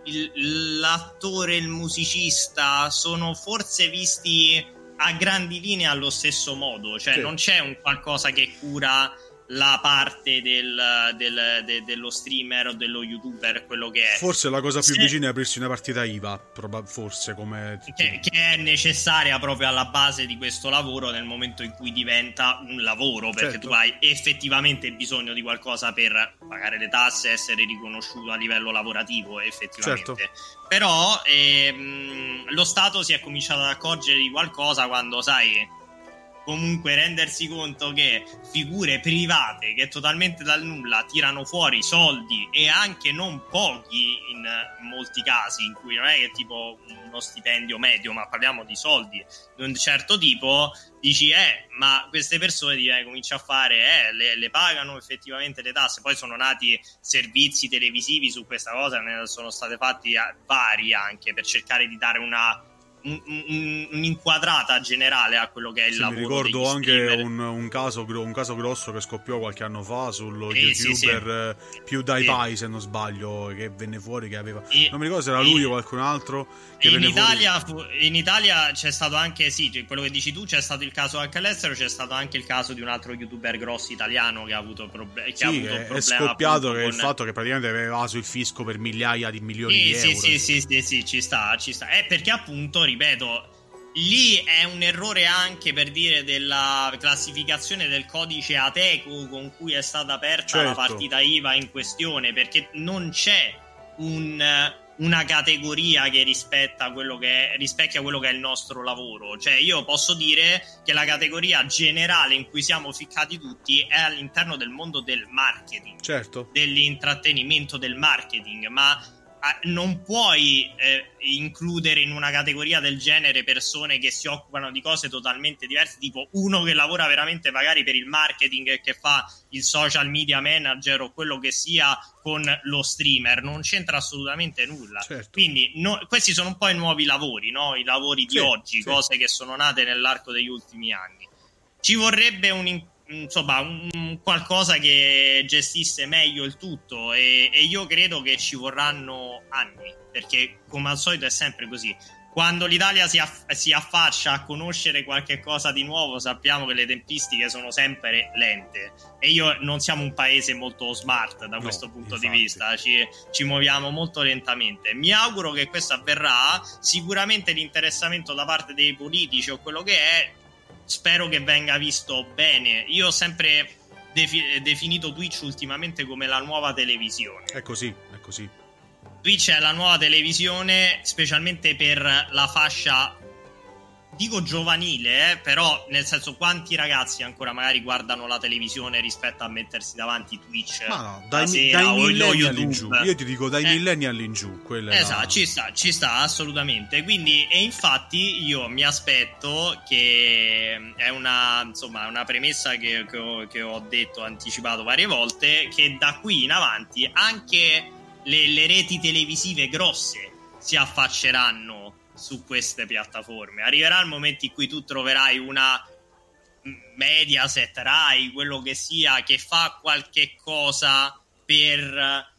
il, l'attore, il musicista sono forse visti a grandi linee allo stesso modo. Cioè, sì. non c'è un qualcosa che cura la parte del, del, de, dello streamer o dello youtuber, quello che è. Forse la cosa più Se... vicina è aprirsi una partita IVA, prob- forse come... Che, che, è necessaria proprio alla base di questo lavoro nel momento in cui diventa un lavoro, perché certo. tu hai effettivamente bisogno di qualcosa per pagare le tasse, essere riconosciuto a livello lavorativo, effettivamente. Certo. Però ehm, lo Stato si è cominciato ad accorgere di qualcosa quando, sai comunque rendersi conto che figure private che totalmente dal nulla tirano fuori soldi e anche non pochi in molti casi in cui non è che tipo uno stipendio medio ma parliamo di soldi di un certo tipo dici eh ma queste persone eh, comincia a fare eh le, le, pagano effettivamente le tasse. Poi sono nati servizi televisivi su questa cosa ne sono state fatti vari anche per cercare di dare una un, un, un'inquadrata generale a quello che è il sì, lavoro. Mi ricordo anche un, un, caso, un, caso, grosso che scoppiò qualche anno fa sullo sì, youtuber sì, sì. PewDiePie, se non sbaglio, che venne fuori che aveva. E, non mi ricordo se era lui o qualcun altro. Che in, Italia, fu, in Italia c'è stato anche, sì, quello che dici tu, c'è stato il caso anche all'estero, c'è stato anche il caso di un altro youtuber grosso italiano che ha avuto, proble- sì, ha avuto è, è scoppiato che con... il fatto che praticamente aveva evaso il fisco per migliaia di milioni di euro. Sì, sì, sì, sì, ci sta, ci sta. È perché appunto, ripeto, lì è un errore anche per dire della classificazione del codice Ateco con cui è stata aperta certo. la partita IVA in questione, perché non c'è un una categoria che rispetta quello che è, rispecchia quello che è il nostro lavoro. Cioè, io posso dire che la categoria generale in cui siamo ficcati tutti è all'interno del mondo del marketing, certo. dell'intrattenimento, del marketing, ma non puoi eh, includere in una categoria del genere persone che si occupano di cose totalmente diverse, tipo uno che lavora veramente magari per il marketing e che fa il social media manager o quello che sia con lo streamer, non c'entra assolutamente nulla. Certo. Quindi no, questi sono un po' i nuovi lavori, no? i lavori di sì, oggi, sì. cose che sono nate nell'arco degli ultimi anni. Ci vorrebbe un insomma, un, qualcosa che gestisse meglio il tutto e, e, io credo che ci vorranno anni, perché come al solito è sempre così. Quando l'Italia si, aff- si affaccia a conoscere qualche cosa di nuovo, sappiamo che le tempistiche sono sempre lente e io non siamo un paese molto smart da no, questo punto infatti. di vista, ci, ci muoviamo molto lentamente. Mi auguro che questo avverrà, sicuramente l'interessamento da parte dei politici o quello che è spero che venga visto bene. Io ho sempre defi- definito Twitch ultimamente come la nuova televisione. È così, è così. Twitch è la nuova televisione, specialmente per la fascia dico giovanile, eh, però nel senso quanti ragazzi ancora magari guardano la televisione rispetto a mettersi davanti Twitch Ma no, dai, sera, dai millennial in giù. Io ti dico dai eh, millennial in giù. Esatto, la... ci sta, ci sta assolutamente. Quindi, e infatti io mi aspetto che è una, insomma, una premessa che, che, ho, che ho detto, anticipato varie volte, che da qui in avanti anche le, le reti televisive grosse si affacceranno su queste piattaforme. Arriverà il momento in cui tu troverai una Mediaset, Rai, quello che sia, che fa qualche cosa per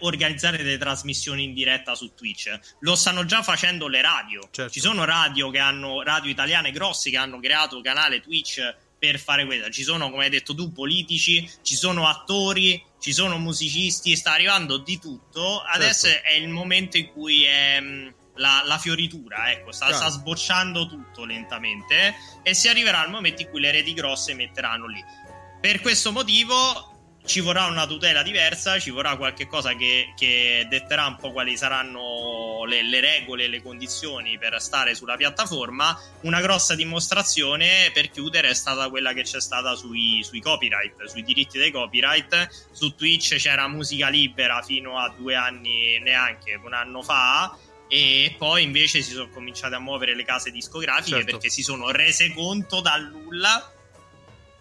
organizzare delle trasmissioni in diretta su Twitch. Lo stanno già facendo le radio. Certo. Ci sono radio che hanno radio italiane grossi che hanno creato canale Twitch per fare questo. Ci sono, come hai detto tu, politici, ci sono attori, ci sono musicisti, sta arrivando di tutto. Adesso certo. è il momento in cui è la, la fioritura, ecco, sta, sta, sbocciando tutto lentamente e si arriverà al momento in cui le reti grosse metteranno lì. Per questo motivo ci vorrà una tutela diversa, ci vorrà qualche cosa che, che detterà un po' quali saranno le, le, regole, le condizioni per stare sulla piattaforma. Una grossa dimostrazione per chiudere è stata quella che c'è stata sui, sui copyright, sui diritti dei copyright. Su Twitch c'era musica libera fino a due anni neanche, un anno fa e poi invece si sono cominciate a muovere le case discografiche certo. perché si sono rese conto dal nulla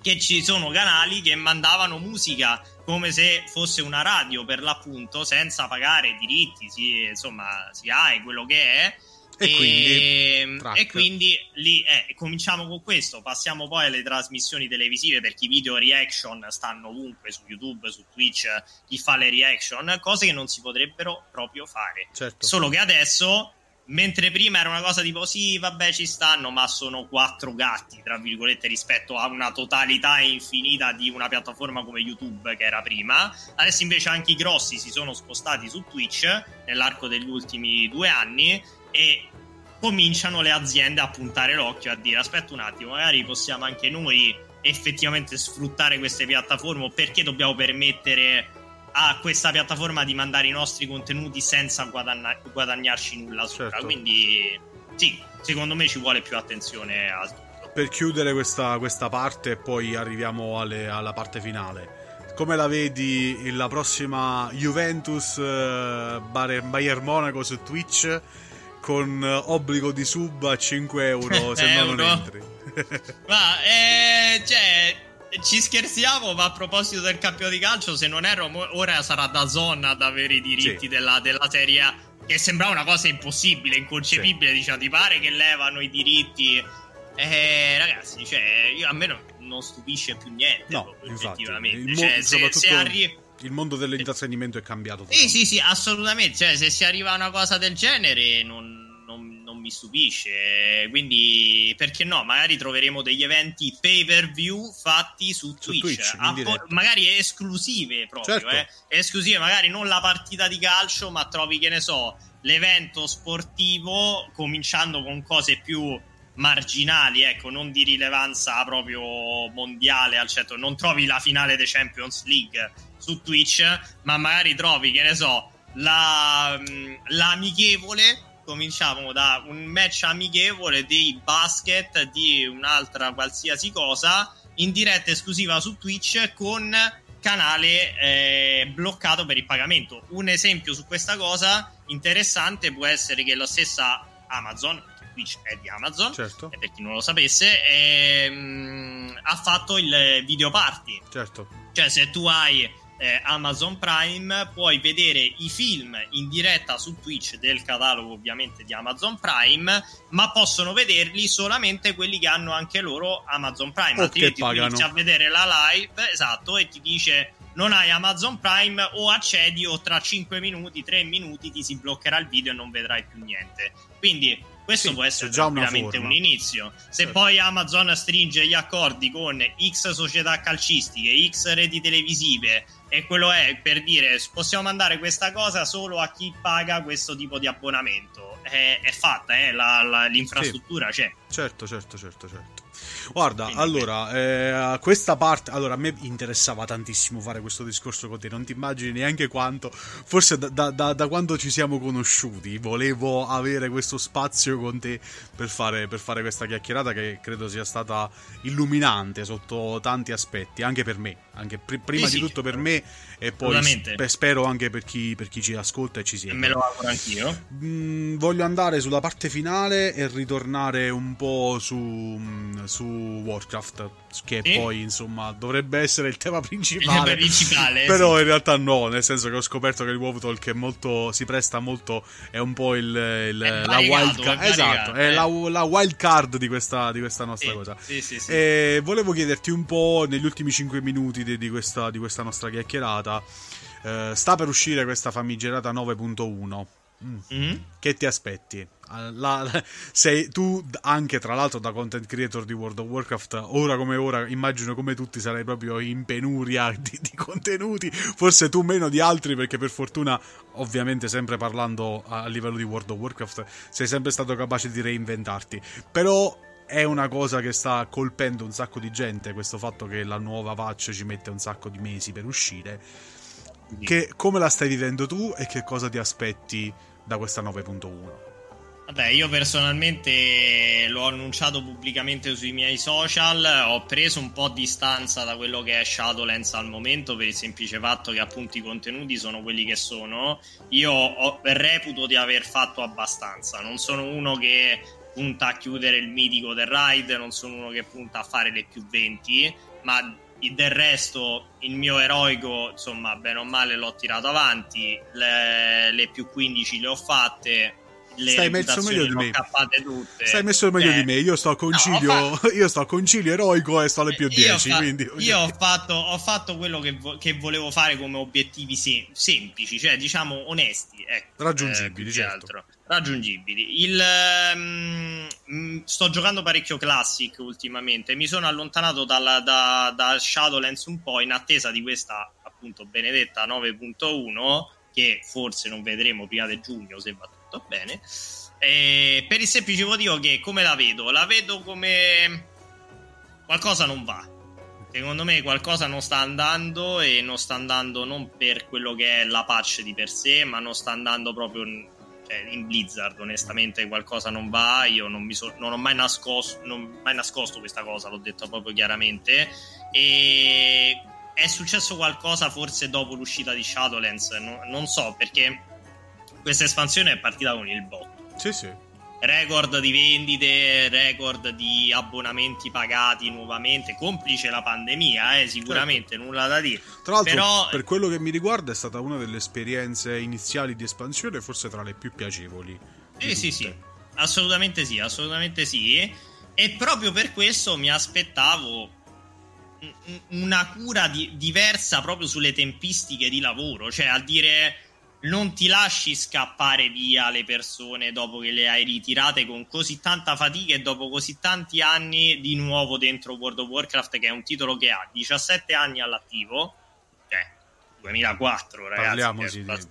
che ci sono canali che mandavano musica come se fosse una radio per l'appunto senza pagare diritti, si, insomma, si ha quello che è e, e, quindi, e quindi lì eh, cominciamo con questo. Passiamo poi alle trasmissioni televisive perché i video reaction stanno ovunque su YouTube, su Twitch. Chi fa le reaction, cose che non si potrebbero proprio fare. Certo. Solo che adesso Mentre prima era una cosa tipo sì, vabbè, ci stanno, ma sono quattro gatti, tra virgolette, rispetto a una totalità infinita di una piattaforma come YouTube che era prima. Adesso invece anche i grossi si sono spostati su Twitch nell'arco degli ultimi due anni e cominciano le aziende a puntare l'occhio a dire aspetta un attimo, magari possiamo anche noi effettivamente sfruttare queste piattaforme perché dobbiamo permettere a questa piattaforma di mandare i nostri contenuti senza guadagna- guadagnarci nulla sopra. Certo. Quindi sì, secondo me ci vuole più attenzione al tutto. Per chiudere questa, questa parte e poi arriviamo alle, alla parte finale. Come la vedi la prossima Juventus uh, Bayern Monaco su Twitch? Con obbligo di sub a 5 euro se no non entri. ma eh, cioè ci scherziamo, ma a proposito del campionato di calcio, se non erro, ora sarà da zona ad avere i diritti sì. della, della, serie A. che sembrava una cosa impossibile, inconcepibile, sì. diciamo, ti pare che levano i diritti eh, ragazzi, cioè, io, a me non, non, stupisce più niente. No, proprio, infatti, effettivamente. Il, cioè, se, se arri- il mondo dell'intrattenimento è cambiato. Sì, sì, sì, assolutamente. Cioè, se si arriva a una cosa del genere, non, non, non mi stupisce. Quindi, perché no? Magari troveremo degli eventi pay per view fatti su, su Twitch, Twitch Appo- magari esclusive proprio. Certo. Eh? Esclusive, magari non la partita di calcio, ma trovi che ne so. L'evento sportivo cominciando con cose più marginali, ecco, non di rilevanza proprio mondiale al centro. Non trovi la finale dei Champions League su Twitch, ma magari trovi, che ne so, la, mm, l'amichevole. Cominciamo da un match amichevole di basket, di un'altra qualsiasi cosa, in diretta esclusiva su Twitch con canale eh, bloccato per il pagamento. Un esempio su questa cosa interessante può essere che la stessa Amazon Twitch è di Amazon, certo. per chi non lo sapesse, ehm, ha fatto il video party. Certo. Cioè, se tu hai eh, Amazon Prime puoi vedere i film in diretta su Twitch del catalogo ovviamente di Amazon Prime, ma possono vederli solamente quelli che hanno anche loro Amazon Prime. O Altrimenti tu inizi a vedere la live, esatto, e ti dice non hai Amazon Prime o accedi o tra 5 minuti, 3 minuti ti si bloccherà il video e non vedrai più niente. Quindi questo sì, può essere già tranquillamente un inizio. Se certo. poi Amazon stringe gli accordi con X società calcistiche, X reti televisive e quello è per dire possiamo mandare questa cosa solo a chi paga questo tipo di abbonamento. È, è fatta, eh? la, la, l'infrastruttura sì. c'è. Certo, certo, certo, certo. Guarda, Quindi, allora, eh, questa parte, allora a me interessava tantissimo fare questo discorso con te, non ti immagini neanche quanto, forse da, da, da quando ci siamo conosciuti, volevo avere questo spazio con te per fare, per fare questa chiacchierata che credo sia stata illuminante sotto tanti aspetti, anche per me, anche pr- prima sì, di tutto per me e poi sp- spero anche per chi, per chi, ci ascolta e ci segue. Me lo auguro anch'io. Mm, voglio andare sulla parte finale e ritornare un po' su, mm, su Warcraft, che sì. poi insomma dovrebbe essere il tema principale. Il tema principale però sì. in realtà no, nel senso che ho scoperto che il WoW Talk è molto, si presta molto, è un po' il, il la wild card. Esatto, è la, la, wild card di questa, di questa nostra sì. cosa. E volevo chiederti un po' negli ultimi 5 minuti di, di, questa, di questa nostra chiacchierata. Eh, sta per uscire questa famigerata 9.1 Mm. Mm-hmm. Che ti aspetti? La, la, sei tu anche tra l'altro da content creator di World of Warcraft ora come ora immagino come tutti sarai proprio in penuria di, di, contenuti forse tu meno di altri perché per fortuna ovviamente sempre parlando a, a livello di World of Warcraft sei sempre stato capace di reinventarti però è una cosa che sta colpendo un sacco di gente questo fatto che la nuova patch ci mette un sacco di mesi per uscire che, come la stai vivendo tu e che cosa ti aspetti da questa 9.1? Vabbè, io personalmente l'ho annunciato pubblicamente sui miei social, ho preso un po' distanza da quello che è Shadowlands al momento per il semplice fatto che appunto i contenuti sono quelli che sono. Io ho, reputo di aver fatto abbastanza, non sono uno che punta a chiudere il mitico del ride, non sono uno che punta a fare le più 20, ma del resto il mio eroico insomma bene o male l'ho tirato avanti le, le più 15 le ho fatte le stai messo meglio di me. tutte. stai messo meglio eh. di me. Io sto a concilio no, fatto... io sto a concilio eroico e sto alle più 10 io, fa... quindi... io ho, fatto, ho fatto quello che, vo- che, volevo fare come obiettivi sem- semplici cioè diciamo onesti ecco, raggiungibili eh, certo. raggiungibili. Il, um, sto giocando parecchio classic ultimamente. Mi sono allontanato dalla, da, da Shadowlands un po' in attesa di questa appunto benedetta 9.1 che forse non vedremo prima di giugno se va tutto bene. E per il semplice motivo che come la vedo? La vedo come qualcosa non va. Secondo me qualcosa non sta andando e non sta andando non per quello che è la patch di per sé, ma non sta andando proprio in, cioè, in Blizzard. Onestamente qualcosa non va, io non, so, non ho mai nascosto, non, mai nascosto questa cosa, l'ho detto proprio chiaramente. E è successo qualcosa forse dopo l'uscita di Shadowlands, no, non so perché questa espansione è partita con il botto. Sì, sì. record di vendite, record di abbonamenti pagati nuovamente, complice la pandemia, eh, sicuramente certo. nulla da dire. Tra l'altro, Però... per quello che mi riguarda, è stata una delle esperienze iniziali di espansione, forse tra le più piacevoli. Sì, sì, sì, assolutamente sì, assolutamente sì. E proprio per questo mi aspettavo una cura di- diversa proprio sulle tempistiche di lavoro, cioè a dire non ti lasci scappare via le persone dopo che le hai ritirate con così tanta fatica e dopo così tanti anni di nuovo dentro World of Warcraft che è un titolo che ha 17 anni all'attivo. Cioè 2004 ragazzi Parliamoci pass-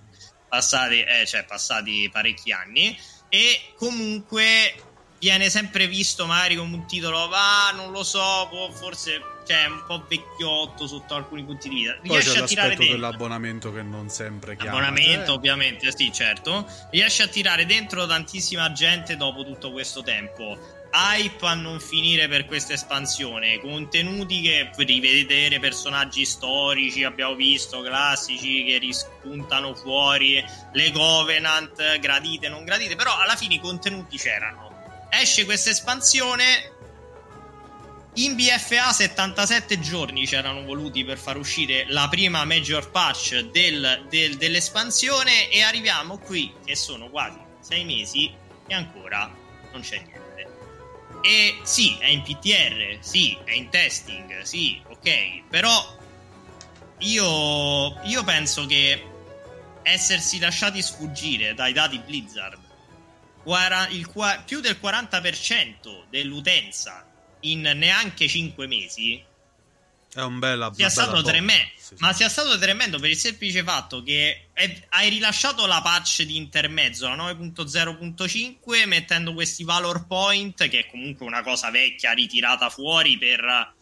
passati, eh, cioè, passati parecchi anni. E comunque viene sempre visto magari come un titolo ah non lo so forse cioè un po' vecchiotto sotto alcuni punti di vista. Riesce Poi c'è a tirare dentro dell'abbonamento che non sempre chiama. Abbonamento, eh. ovviamente, sì, certo. Riesce a tirare dentro tantissima gente dopo tutto questo tempo. Hype a non finire per questa espansione, contenuti che rivedere personaggi storici, abbiamo visto, classici che rispuntano fuori, le Covenant, gradite, non gradite, però alla fine i contenuti c'erano. Esce questa espansione, in BFA 77 giorni c'erano voluti per far uscire la prima major patch del, del, dell'espansione e arriviamo qui che sono quasi 6 mesi e ancora non c'è niente. E sì, è in PTR, sì, è in testing, sì, ok, però io, io penso che essersi lasciati sfuggire dai dati Blizzard il, più del 40% dell'utenza in neanche 5 mesi è un bella sia stato tremendo sì, sì. ma sia stato tremendo per il semplice fatto che è, hai rilasciato la patch di intermezzo la 9.0.5 mettendo questi valor point che è comunque una cosa vecchia ritirata fuori per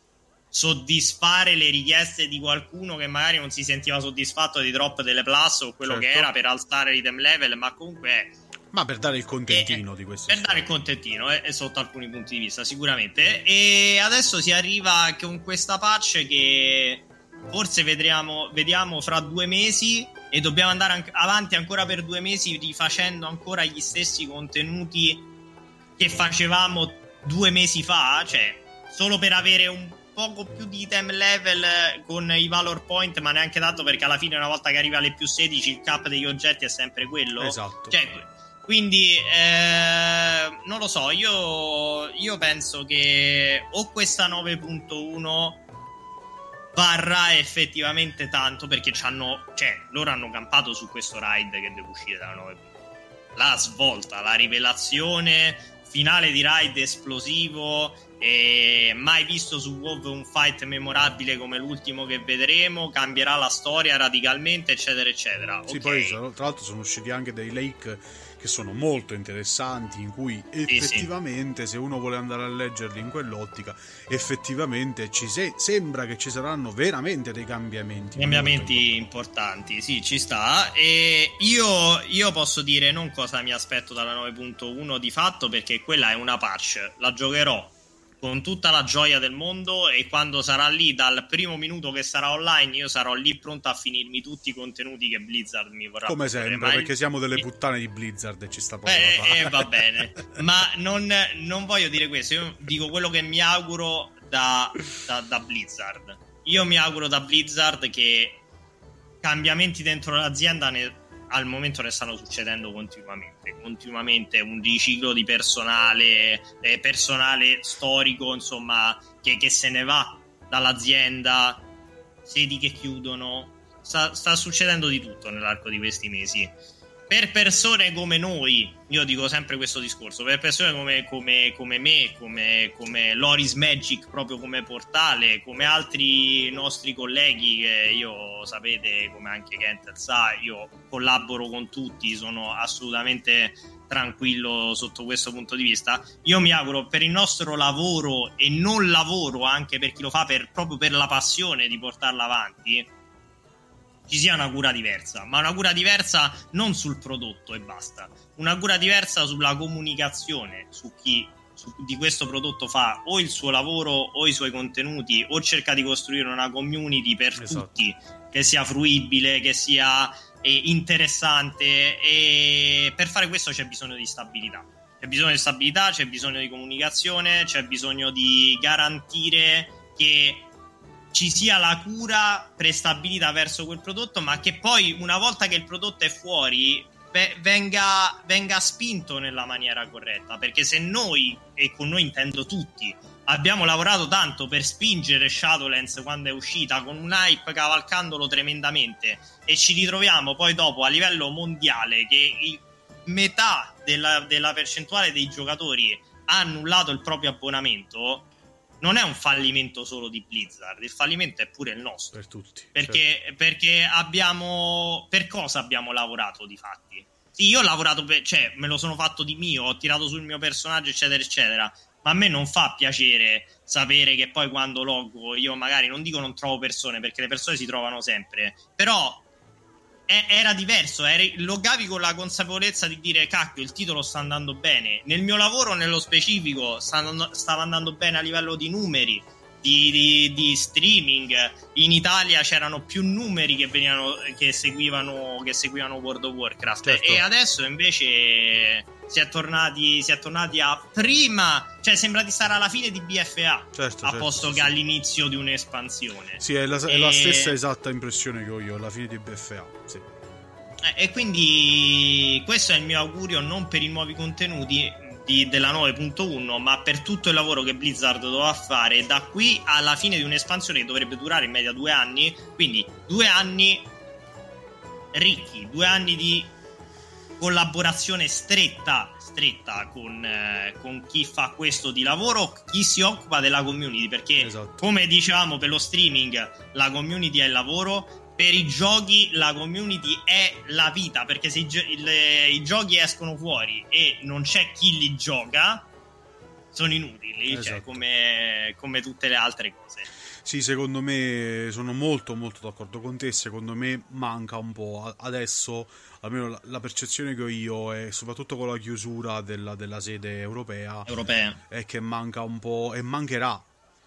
soddisfare le richieste di qualcuno che magari non si sentiva soddisfatto di drop delle plus o quello certo. che era per alzare l'item level ma comunque ma per dare il contentino e, di questo. Per storia. dare il contentino, eh, sotto alcuni punti di vista, sicuramente. E adesso si arriva con questa patch che forse vedremo, vediamo fra due mesi e dobbiamo andare an- avanti ancora per due mesi rifacendo ancora gli stessi contenuti che facevamo due mesi fa, cioè solo per avere un poco più di item level con i valor point, ma neanche tanto perché alla fine una volta che arriva alle più 16 il cap degli oggetti è sempre quello. Esatto. Cioè, quindi eh, non lo so, io, io penso che o questa 9.1 varrà effettivamente tanto perché hanno, cioè, loro hanno campato su questo ride che deve uscire dalla 9.1. La svolta, la rivelazione finale di ride esplosivo e mai visto su WoW un fight memorabile come l'ultimo che vedremo cambierà la storia radicalmente eccetera eccetera sì okay. poi tra l'altro sono usciti anche dei lake che sono molto interessanti, in cui effettivamente, sì, se uno vuole andare a leggerli in quell'ottica, effettivamente ci se- sembra che ci saranno veramente dei cambiamenti. Cambiamenti importanti, sì, ci sta. E io, io posso dire non cosa mi aspetto dalla 9.1 di fatto, perché quella è una patch, la giocherò con tutta la gioia del mondo e quando sarà lì dal primo minuto che sarà online io sarò lì pronto a finirmi tutti i contenuti che Blizzard mi vorrà come sempre Ma perché siamo delle puttane di Blizzard e ci sta proprio eh, eh, va bene. Ma non, non, voglio dire questo io dico quello che mi auguro da, da, da Blizzard. Io mi auguro da Blizzard che cambiamenti dentro l'azienda ne, al momento ne stanno succedendo continuamente, continuamente un riciclo di personale, eh, personale storico, insomma, che, che, se ne va dall'azienda, sedi che chiudono, sta, sta succedendo di tutto nell'arco di questi mesi per persone come noi, io dico sempre questo discorso, per persone come, come, come me, come, come, Loris Magic, proprio come portale, come altri nostri colleghi che io sapete, come anche Kentel sa, io collaboro con tutti, sono assolutamente tranquillo sotto questo punto di vista. Io mi auguro per il nostro lavoro e non lavoro anche per chi lo fa per, proprio per la passione di portarla avanti ci sia una cura diversa, ma una cura diversa non sul prodotto e basta, una cura diversa sulla comunicazione, su chi su, di questo prodotto fa o il suo lavoro o i suoi contenuti o cerca di costruire una community per esatto. tutti che sia fruibile, che sia eh, interessante e per fare questo c'è bisogno di stabilità. C'è bisogno di stabilità, c'è bisogno di comunicazione, c'è bisogno di garantire che ci sia la cura prestabilita verso quel prodotto, ma che poi una volta che il prodotto è fuori venga, venga spinto nella maniera corretta. Perché se noi, e con noi intendo tutti, abbiamo lavorato tanto per spingere Shadowlands quando è uscita con un hype cavalcandolo tremendamente e ci ritroviamo poi dopo a livello mondiale che metà della, della percentuale dei giocatori ha annullato il proprio abbonamento non è un fallimento solo di Blizzard, il fallimento è pure il nostro. Per tutti. Perché, certo. perché abbiamo. Per cosa abbiamo lavorato di fatti? Sì, io ho lavorato per. cioè, me lo sono fatto di mio, ho tirato sul mio personaggio, eccetera, eccetera. Ma a me non fa piacere sapere che poi quando loggo io magari non dico non trovo persone, perché le persone si trovano sempre. Però era diverso, eri, loggavi con la consapevolezza di dire cacchio il titolo sta andando bene, nel mio lavoro nello specifico sta, stava andando bene a livello di numeri, di, di, di, streaming, in Italia c'erano più numeri che, venivano, che, seguivano, che seguivano World of Warcraft certo. e adesso invece si è, tornati, si è tornati a prima, cioè sembra di stare alla fine di BFA certo, a certo, posto sì, che all'inizio di un'espansione. Sì, è la, è la, stessa esatta impressione che ho io alla fine di BFA. Sì. Eh, e quindi questo è il mio augurio non per i nuovi contenuti di, della 9.1, ma per tutto il lavoro che Blizzard dovrà fare da qui alla fine di un'espansione che dovrebbe durare in media due anni. Quindi due anni ricchi, due anni di collaborazione stretta, stretta con, eh, con, chi fa questo di lavoro, chi si occupa della community, perché esatto. come dicevamo per lo streaming la community è il lavoro, per i giochi la community è la vita, perché se i, gio- il, i giochi escono fuori e non c'è chi li gioca, sono inutili, cioè, esatto. cioè, come, come tutte le altre cose. Sì, secondo me sono molto molto d'accordo con te, secondo me manca un po' adesso, almeno la, la percezione che ho io e soprattutto con la chiusura della, della sede europea, europea è che manca un po' e mancherà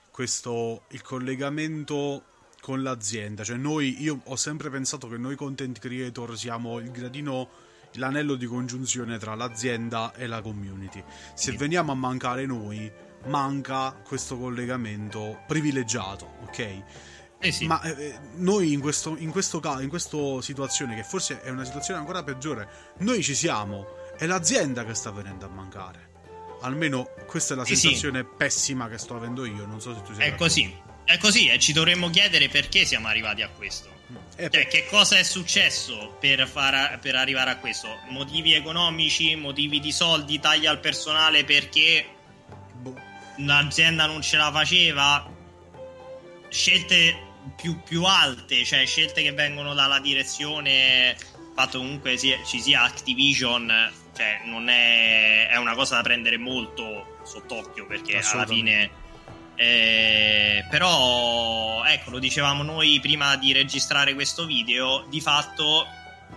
questo il collegamento con l'azienda, cioè noi io ho sempre pensato che noi content creator siamo il gradino l'anello di congiunzione tra l'azienda e la community. Se sì. veniamo a mancare noi manca questo collegamento privilegiato, ok? Eh sì. Ma eh, noi in questo, in questo caso, in questa situazione, che forse è una situazione ancora peggiore, noi ci siamo, è l'azienda che sta venendo a mancare. Almeno questa è la sensazione sì. pessima che sto avendo io. Non so se tu sei. È così, è così, e ci dovremmo chiedere perché siamo arrivati a questo. Eh, cioè, che cosa è successo per, far, per arrivare a questo? Motivi economici, motivi di soldi, tagli al personale perché l'azienda non ce la faceva, scelte più, più alte, cioè scelte che vengono dalla direzione, fatto comunque sia, ci sia Activision, cioè non è, è una cosa da prendere molto sott'occhio perché alla fine... Eh, però ecco lo dicevamo noi prima di registrare questo video di fatto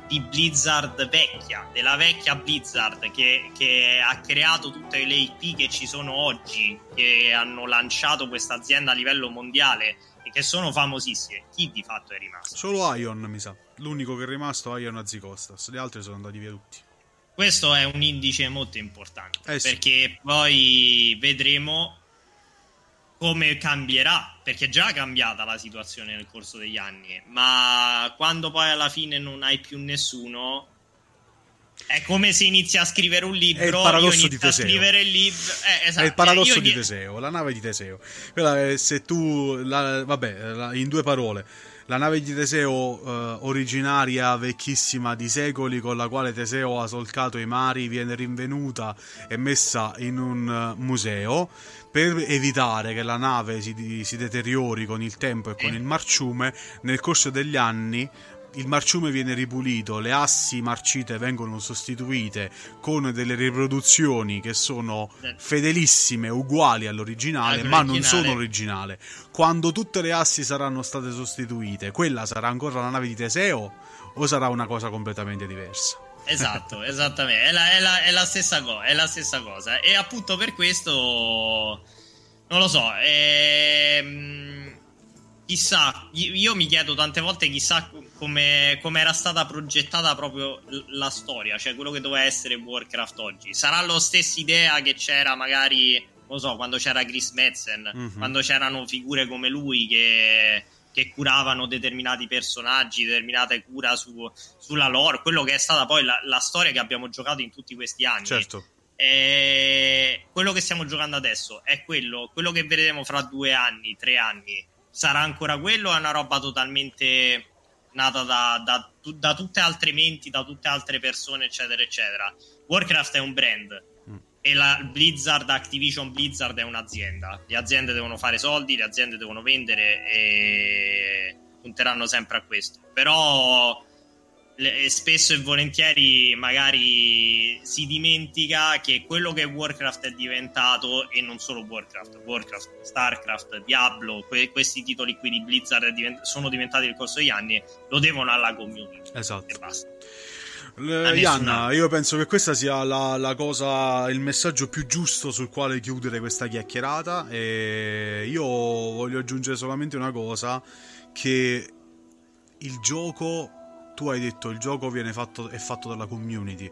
di Blizzard vecchia, della vecchia Blizzard che, che, ha creato tutte le IP che ci sono oggi, che hanno lanciato questa azienda a livello mondiale e che sono famosissime. Chi di fatto è rimasto? Solo Ion, mi sa. L'unico che è rimasto è Ion Azicostas, gli altri sono andati via tutti. Questo è un indice molto importante eh sì. perché poi vedremo come cambierà, perché è già cambiata la situazione nel corso degli anni, ma quando poi alla fine non hai più nessuno, è come se inizi a scrivere un libro. È il paradosso di Teseo. libro. Eh, esatto. È il paradosso Io di Teseo, la nave di Teseo. Quella, se tu, la, vabbè, in due parole la nave di Teseo eh, originaria, vecchissima di secoli, con la quale Teseo ha solcato i mari, viene rinvenuta e messa in un uh, museo per evitare che la nave si, si deteriori con il tempo e con il marciume. Nel corso degli anni il marciume viene ripulito, le assi marcite vengono sostituite con delle riproduzioni che sono fedelissime, uguali all'originale, ma non sono originale. Quando tutte le assi saranno state sostituite, quella sarà ancora la nave di Teseo o sarà una cosa completamente diversa? Esatto, esattamente, è la, è, la, è, la stessa co- è la stessa cosa. E appunto per questo, non lo so, ehm chissà, io mi chiedo tante volte chissà come, come, era stata progettata proprio la storia, cioè quello che doveva essere Warcraft oggi. Sarà la stessa idea che c'era magari, non so, quando c'era Chris Metzen, mm-hmm. quando c'erano figure come lui che, che curavano determinati personaggi, determinate cura su, sulla lore, quello che è stata poi la, la, storia che abbiamo giocato in tutti questi anni. Certo. E quello che stiamo giocando adesso è quello, quello che vedremo fra due anni, tre anni sarà ancora quello o è una roba totalmente nata da, da, da, tutte altre menti, da tutte altre persone, eccetera, eccetera. Warcraft è un brand mm. e la Blizzard, Activision Blizzard è un'azienda. Le aziende devono fare soldi, le aziende devono vendere e punteranno sempre a questo. Però spesso e volentieri magari si dimentica che quello che Warcraft è diventato e non solo Warcraft, Warcraft, Starcraft, Diablo, que- questi titoli qui di Blizzard divent- sono diventati nel corso degli anni, lo devono alla community. Esatto. E basta. Ianna, io penso che questa sia la, la, cosa, il messaggio più giusto sul quale chiudere questa chiacchierata. E io voglio aggiungere solamente una cosa: che il gioco tu hai detto il gioco viene fatto, è fatto dalla community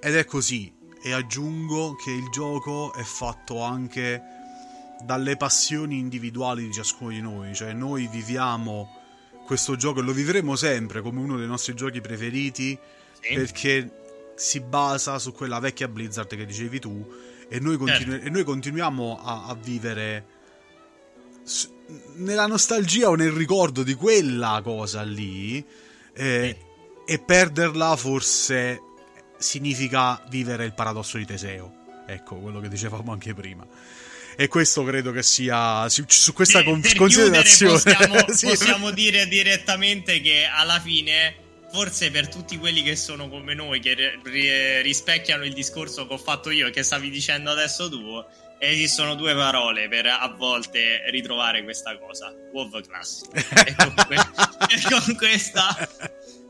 ed è così e aggiungo che il gioco è fatto anche dalle passioni individuali di ciascuno di noi cioè noi viviamo questo gioco e lo vivremo sempre come uno dei nostri giochi preferiti sì. perché si basa su quella vecchia Blizzard che dicevi tu e noi, continu- certo. e noi continuiamo a, a vivere nella nostalgia o nel ricordo di quella cosa lì eh, e perderla forse significa vivere il paradosso di Teseo. Ecco, quello che dicevamo anche prima. E questo credo che sia su questa con- considerazione. Possiamo, sì. possiamo dire direttamente che alla fine forse per tutti quelli che sono come noi, che ri- rispecchiano il discorso che ho fatto io e che stavi dicendo adesso tu, esistono due parole per a volte ritrovare questa cosa: WoW Classic. e, con que- e con questa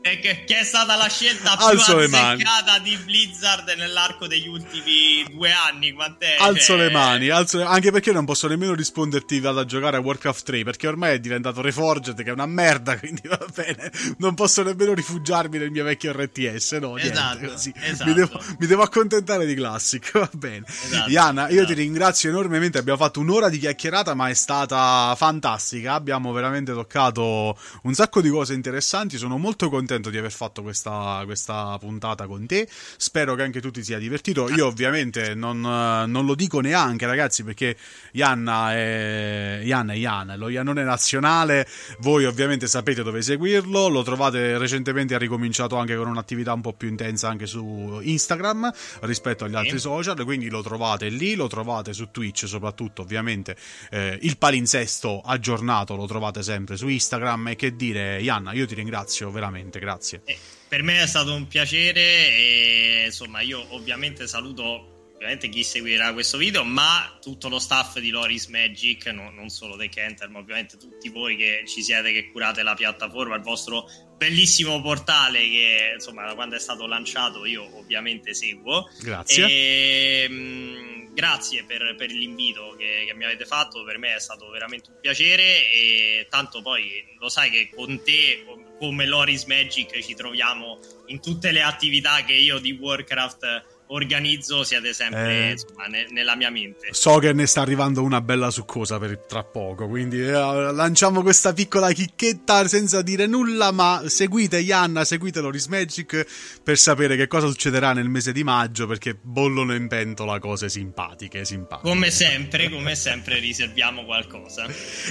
che, che, è stata la scelta più Alzo azzeccata di Blizzard nell'arco degli ultimi due anni. Quant'è? Alzo le mani, alzo le... anche perché non posso nemmeno risponderti vado a giocare a Warcraft 3 perché ormai è diventato Reforged che è una merda, quindi va bene. Non posso nemmeno rifugiarmi nel mio vecchio RTS, no? Esatto, niente, esatto. Mi, devo, mi, devo, accontentare di Classic, va bene. Esatto, Iana, io esatto. ti ringrazio enormemente, abbiamo fatto un'ora di chiacchierata ma è stata fantastica, abbiamo veramente toccato un sacco di cose interessanti, sono molto contento contento di aver fatto questa, questa, puntata con te. Spero che anche tu ti sia divertito. Io, ovviamente, non, non lo dico neanche, ragazzi, perché Ianna è Ianna, è Ianna, lo Iannone nazionale. Voi, ovviamente, sapete dove seguirlo. Lo trovate recentemente, ha ricominciato anche con un'attività un po' più intensa anche su Instagram rispetto agli altri social. Quindi lo trovate lì, lo trovate su Twitch, soprattutto, ovviamente. Eh, il palinsesto aggiornato lo trovate sempre su Instagram. E che dire, Ianna, io ti ringrazio veramente grazie. Eh, per me è stato un piacere e insomma io ovviamente saluto ovviamente chi seguirà questo video, ma tutto lo staff di Loris Magic, no, non solo The Kenter, ma ovviamente tutti voi che ci siete, che curate la piattaforma, il vostro bellissimo portale che insomma da quando è stato lanciato io ovviamente seguo. Grazie. E, mh, mm, grazie per, per l'invito che, che, mi avete fatto, per me è stato veramente un piacere e tanto poi lo sai che con te come Loris Magic ci troviamo in tutte le attività che io di Warcraft organizzo siete sempre eh, insomma, ne, nella mia mente. So che ne sta arrivando una bella succosa per tra poco, quindi eh, lanciamo questa piccola chicchetta senza dire nulla, ma seguite Yanna, seguite Loris Magic per sapere che cosa succederà nel mese di maggio, perché bollono in pentola cose simpatiche, simpatiche. Come sempre, come sempre riserviamo qualcosa.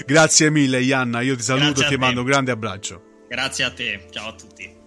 Grazie mille Yanna, io ti saluto e ti mando un grande abbraccio. Grazie a te, ciao a tutti.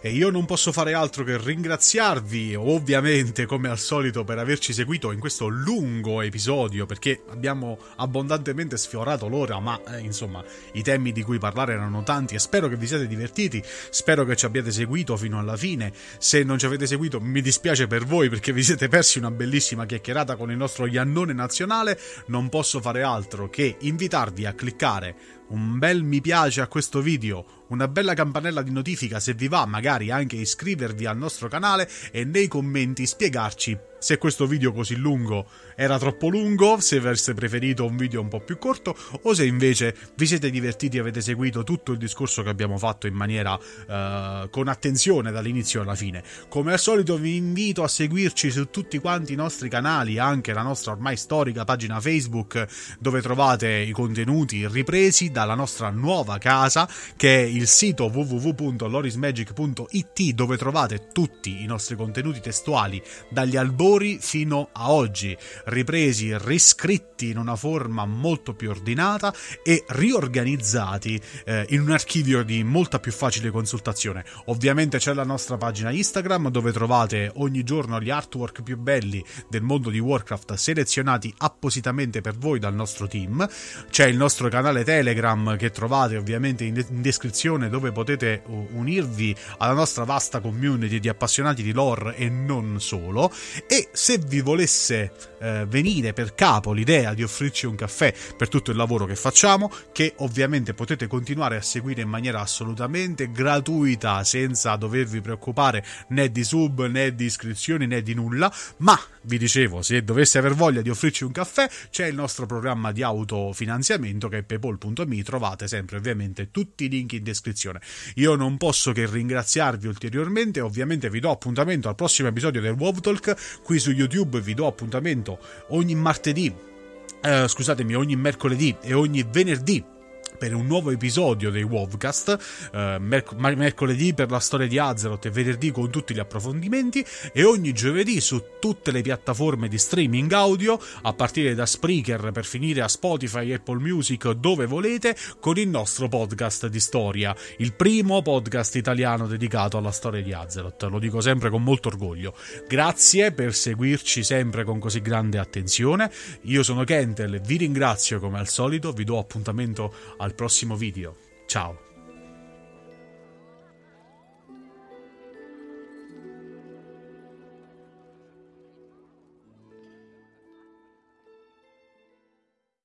E io non posso fare altro che ringraziarvi, ovviamente, come al solito, per averci seguito in questo lungo episodio, perché abbiamo abbondantemente sfiorato l'ora, ma eh, insomma, i temi di cui parlare erano tanti e spero che vi siate divertiti, spero che ci abbiate seguito fino alla fine. Se non ci avete seguito, mi dispiace per voi perché vi siete persi una bellissima chiacchierata con il nostro Iannone nazionale. Non posso fare altro che invitarvi a cliccare un bel mi piace a questo video, una bella campanella di notifica se vi va, magari anche iscrivervi al nostro canale e nei commenti spiegarci se questo video così lungo era troppo lungo, se aveste preferito un video un po' più corto o se invece vi siete divertiti e avete seguito tutto il discorso che abbiamo fatto in maniera uh, con attenzione dall'inizio alla fine. Come al solito vi invito a seguirci su tutti quanti i nostri canali, anche la nostra ormai storica pagina Facebook dove trovate i contenuti ripresi dalla nostra nuova casa che è il sito www.lorismagic.it dove trovate tutti i nostri contenuti testuali dagli albori fino a oggi ripresi, riscritti in una forma molto più ordinata e riorganizzati eh, in un archivio di molta più facile consultazione. Ovviamente c'è la nostra pagina Instagram dove trovate ogni giorno gli artwork più belli del mondo di Warcraft selezionati appositamente per voi dal nostro team. C'è il nostro canale Telegram che trovate ovviamente in, in descrizione dove potete unirvi alla nostra vasta community di appassionati di lore e non solo. E se vi volesse eh, venire per capo l'idea di offrirci un caffè per tutto il lavoro che facciamo, che ovviamente potete continuare a seguire in maniera assolutamente gratuita, senza dovervi preoccupare né di sub né di iscrizioni né di nulla, ma vi dicevo, se doveste aver voglia di offrirci un caffè, c'è il nostro programma di autofinanziamento che è paypal.me, trovate sempre ovviamente tutti i link in descrizione. Io non posso che ringraziarvi ulteriormente, ovviamente vi do appuntamento al prossimo episodio del WoW Talk, qui su YouTube vi do appuntamento ogni martedì, eh, scusatemi, ogni mercoledì e ogni venerdì per un nuovo episodio dei Wovcast, eh, merc- mercoledì per la storia di Azeroth e venerdì con tutti gli approfondimenti e ogni giovedì su tutte le piattaforme di streaming audio, a partire da Spreaker per finire a Spotify, Apple Music, dove volete, con il nostro podcast di storia, il primo podcast italiano dedicato alla storia di Azeroth, lo dico sempre con molto orgoglio. Grazie per seguirci sempre con così grande attenzione, io sono Kentel, vi ringrazio come al solito, vi do appuntamento al prossimo video. Ciao!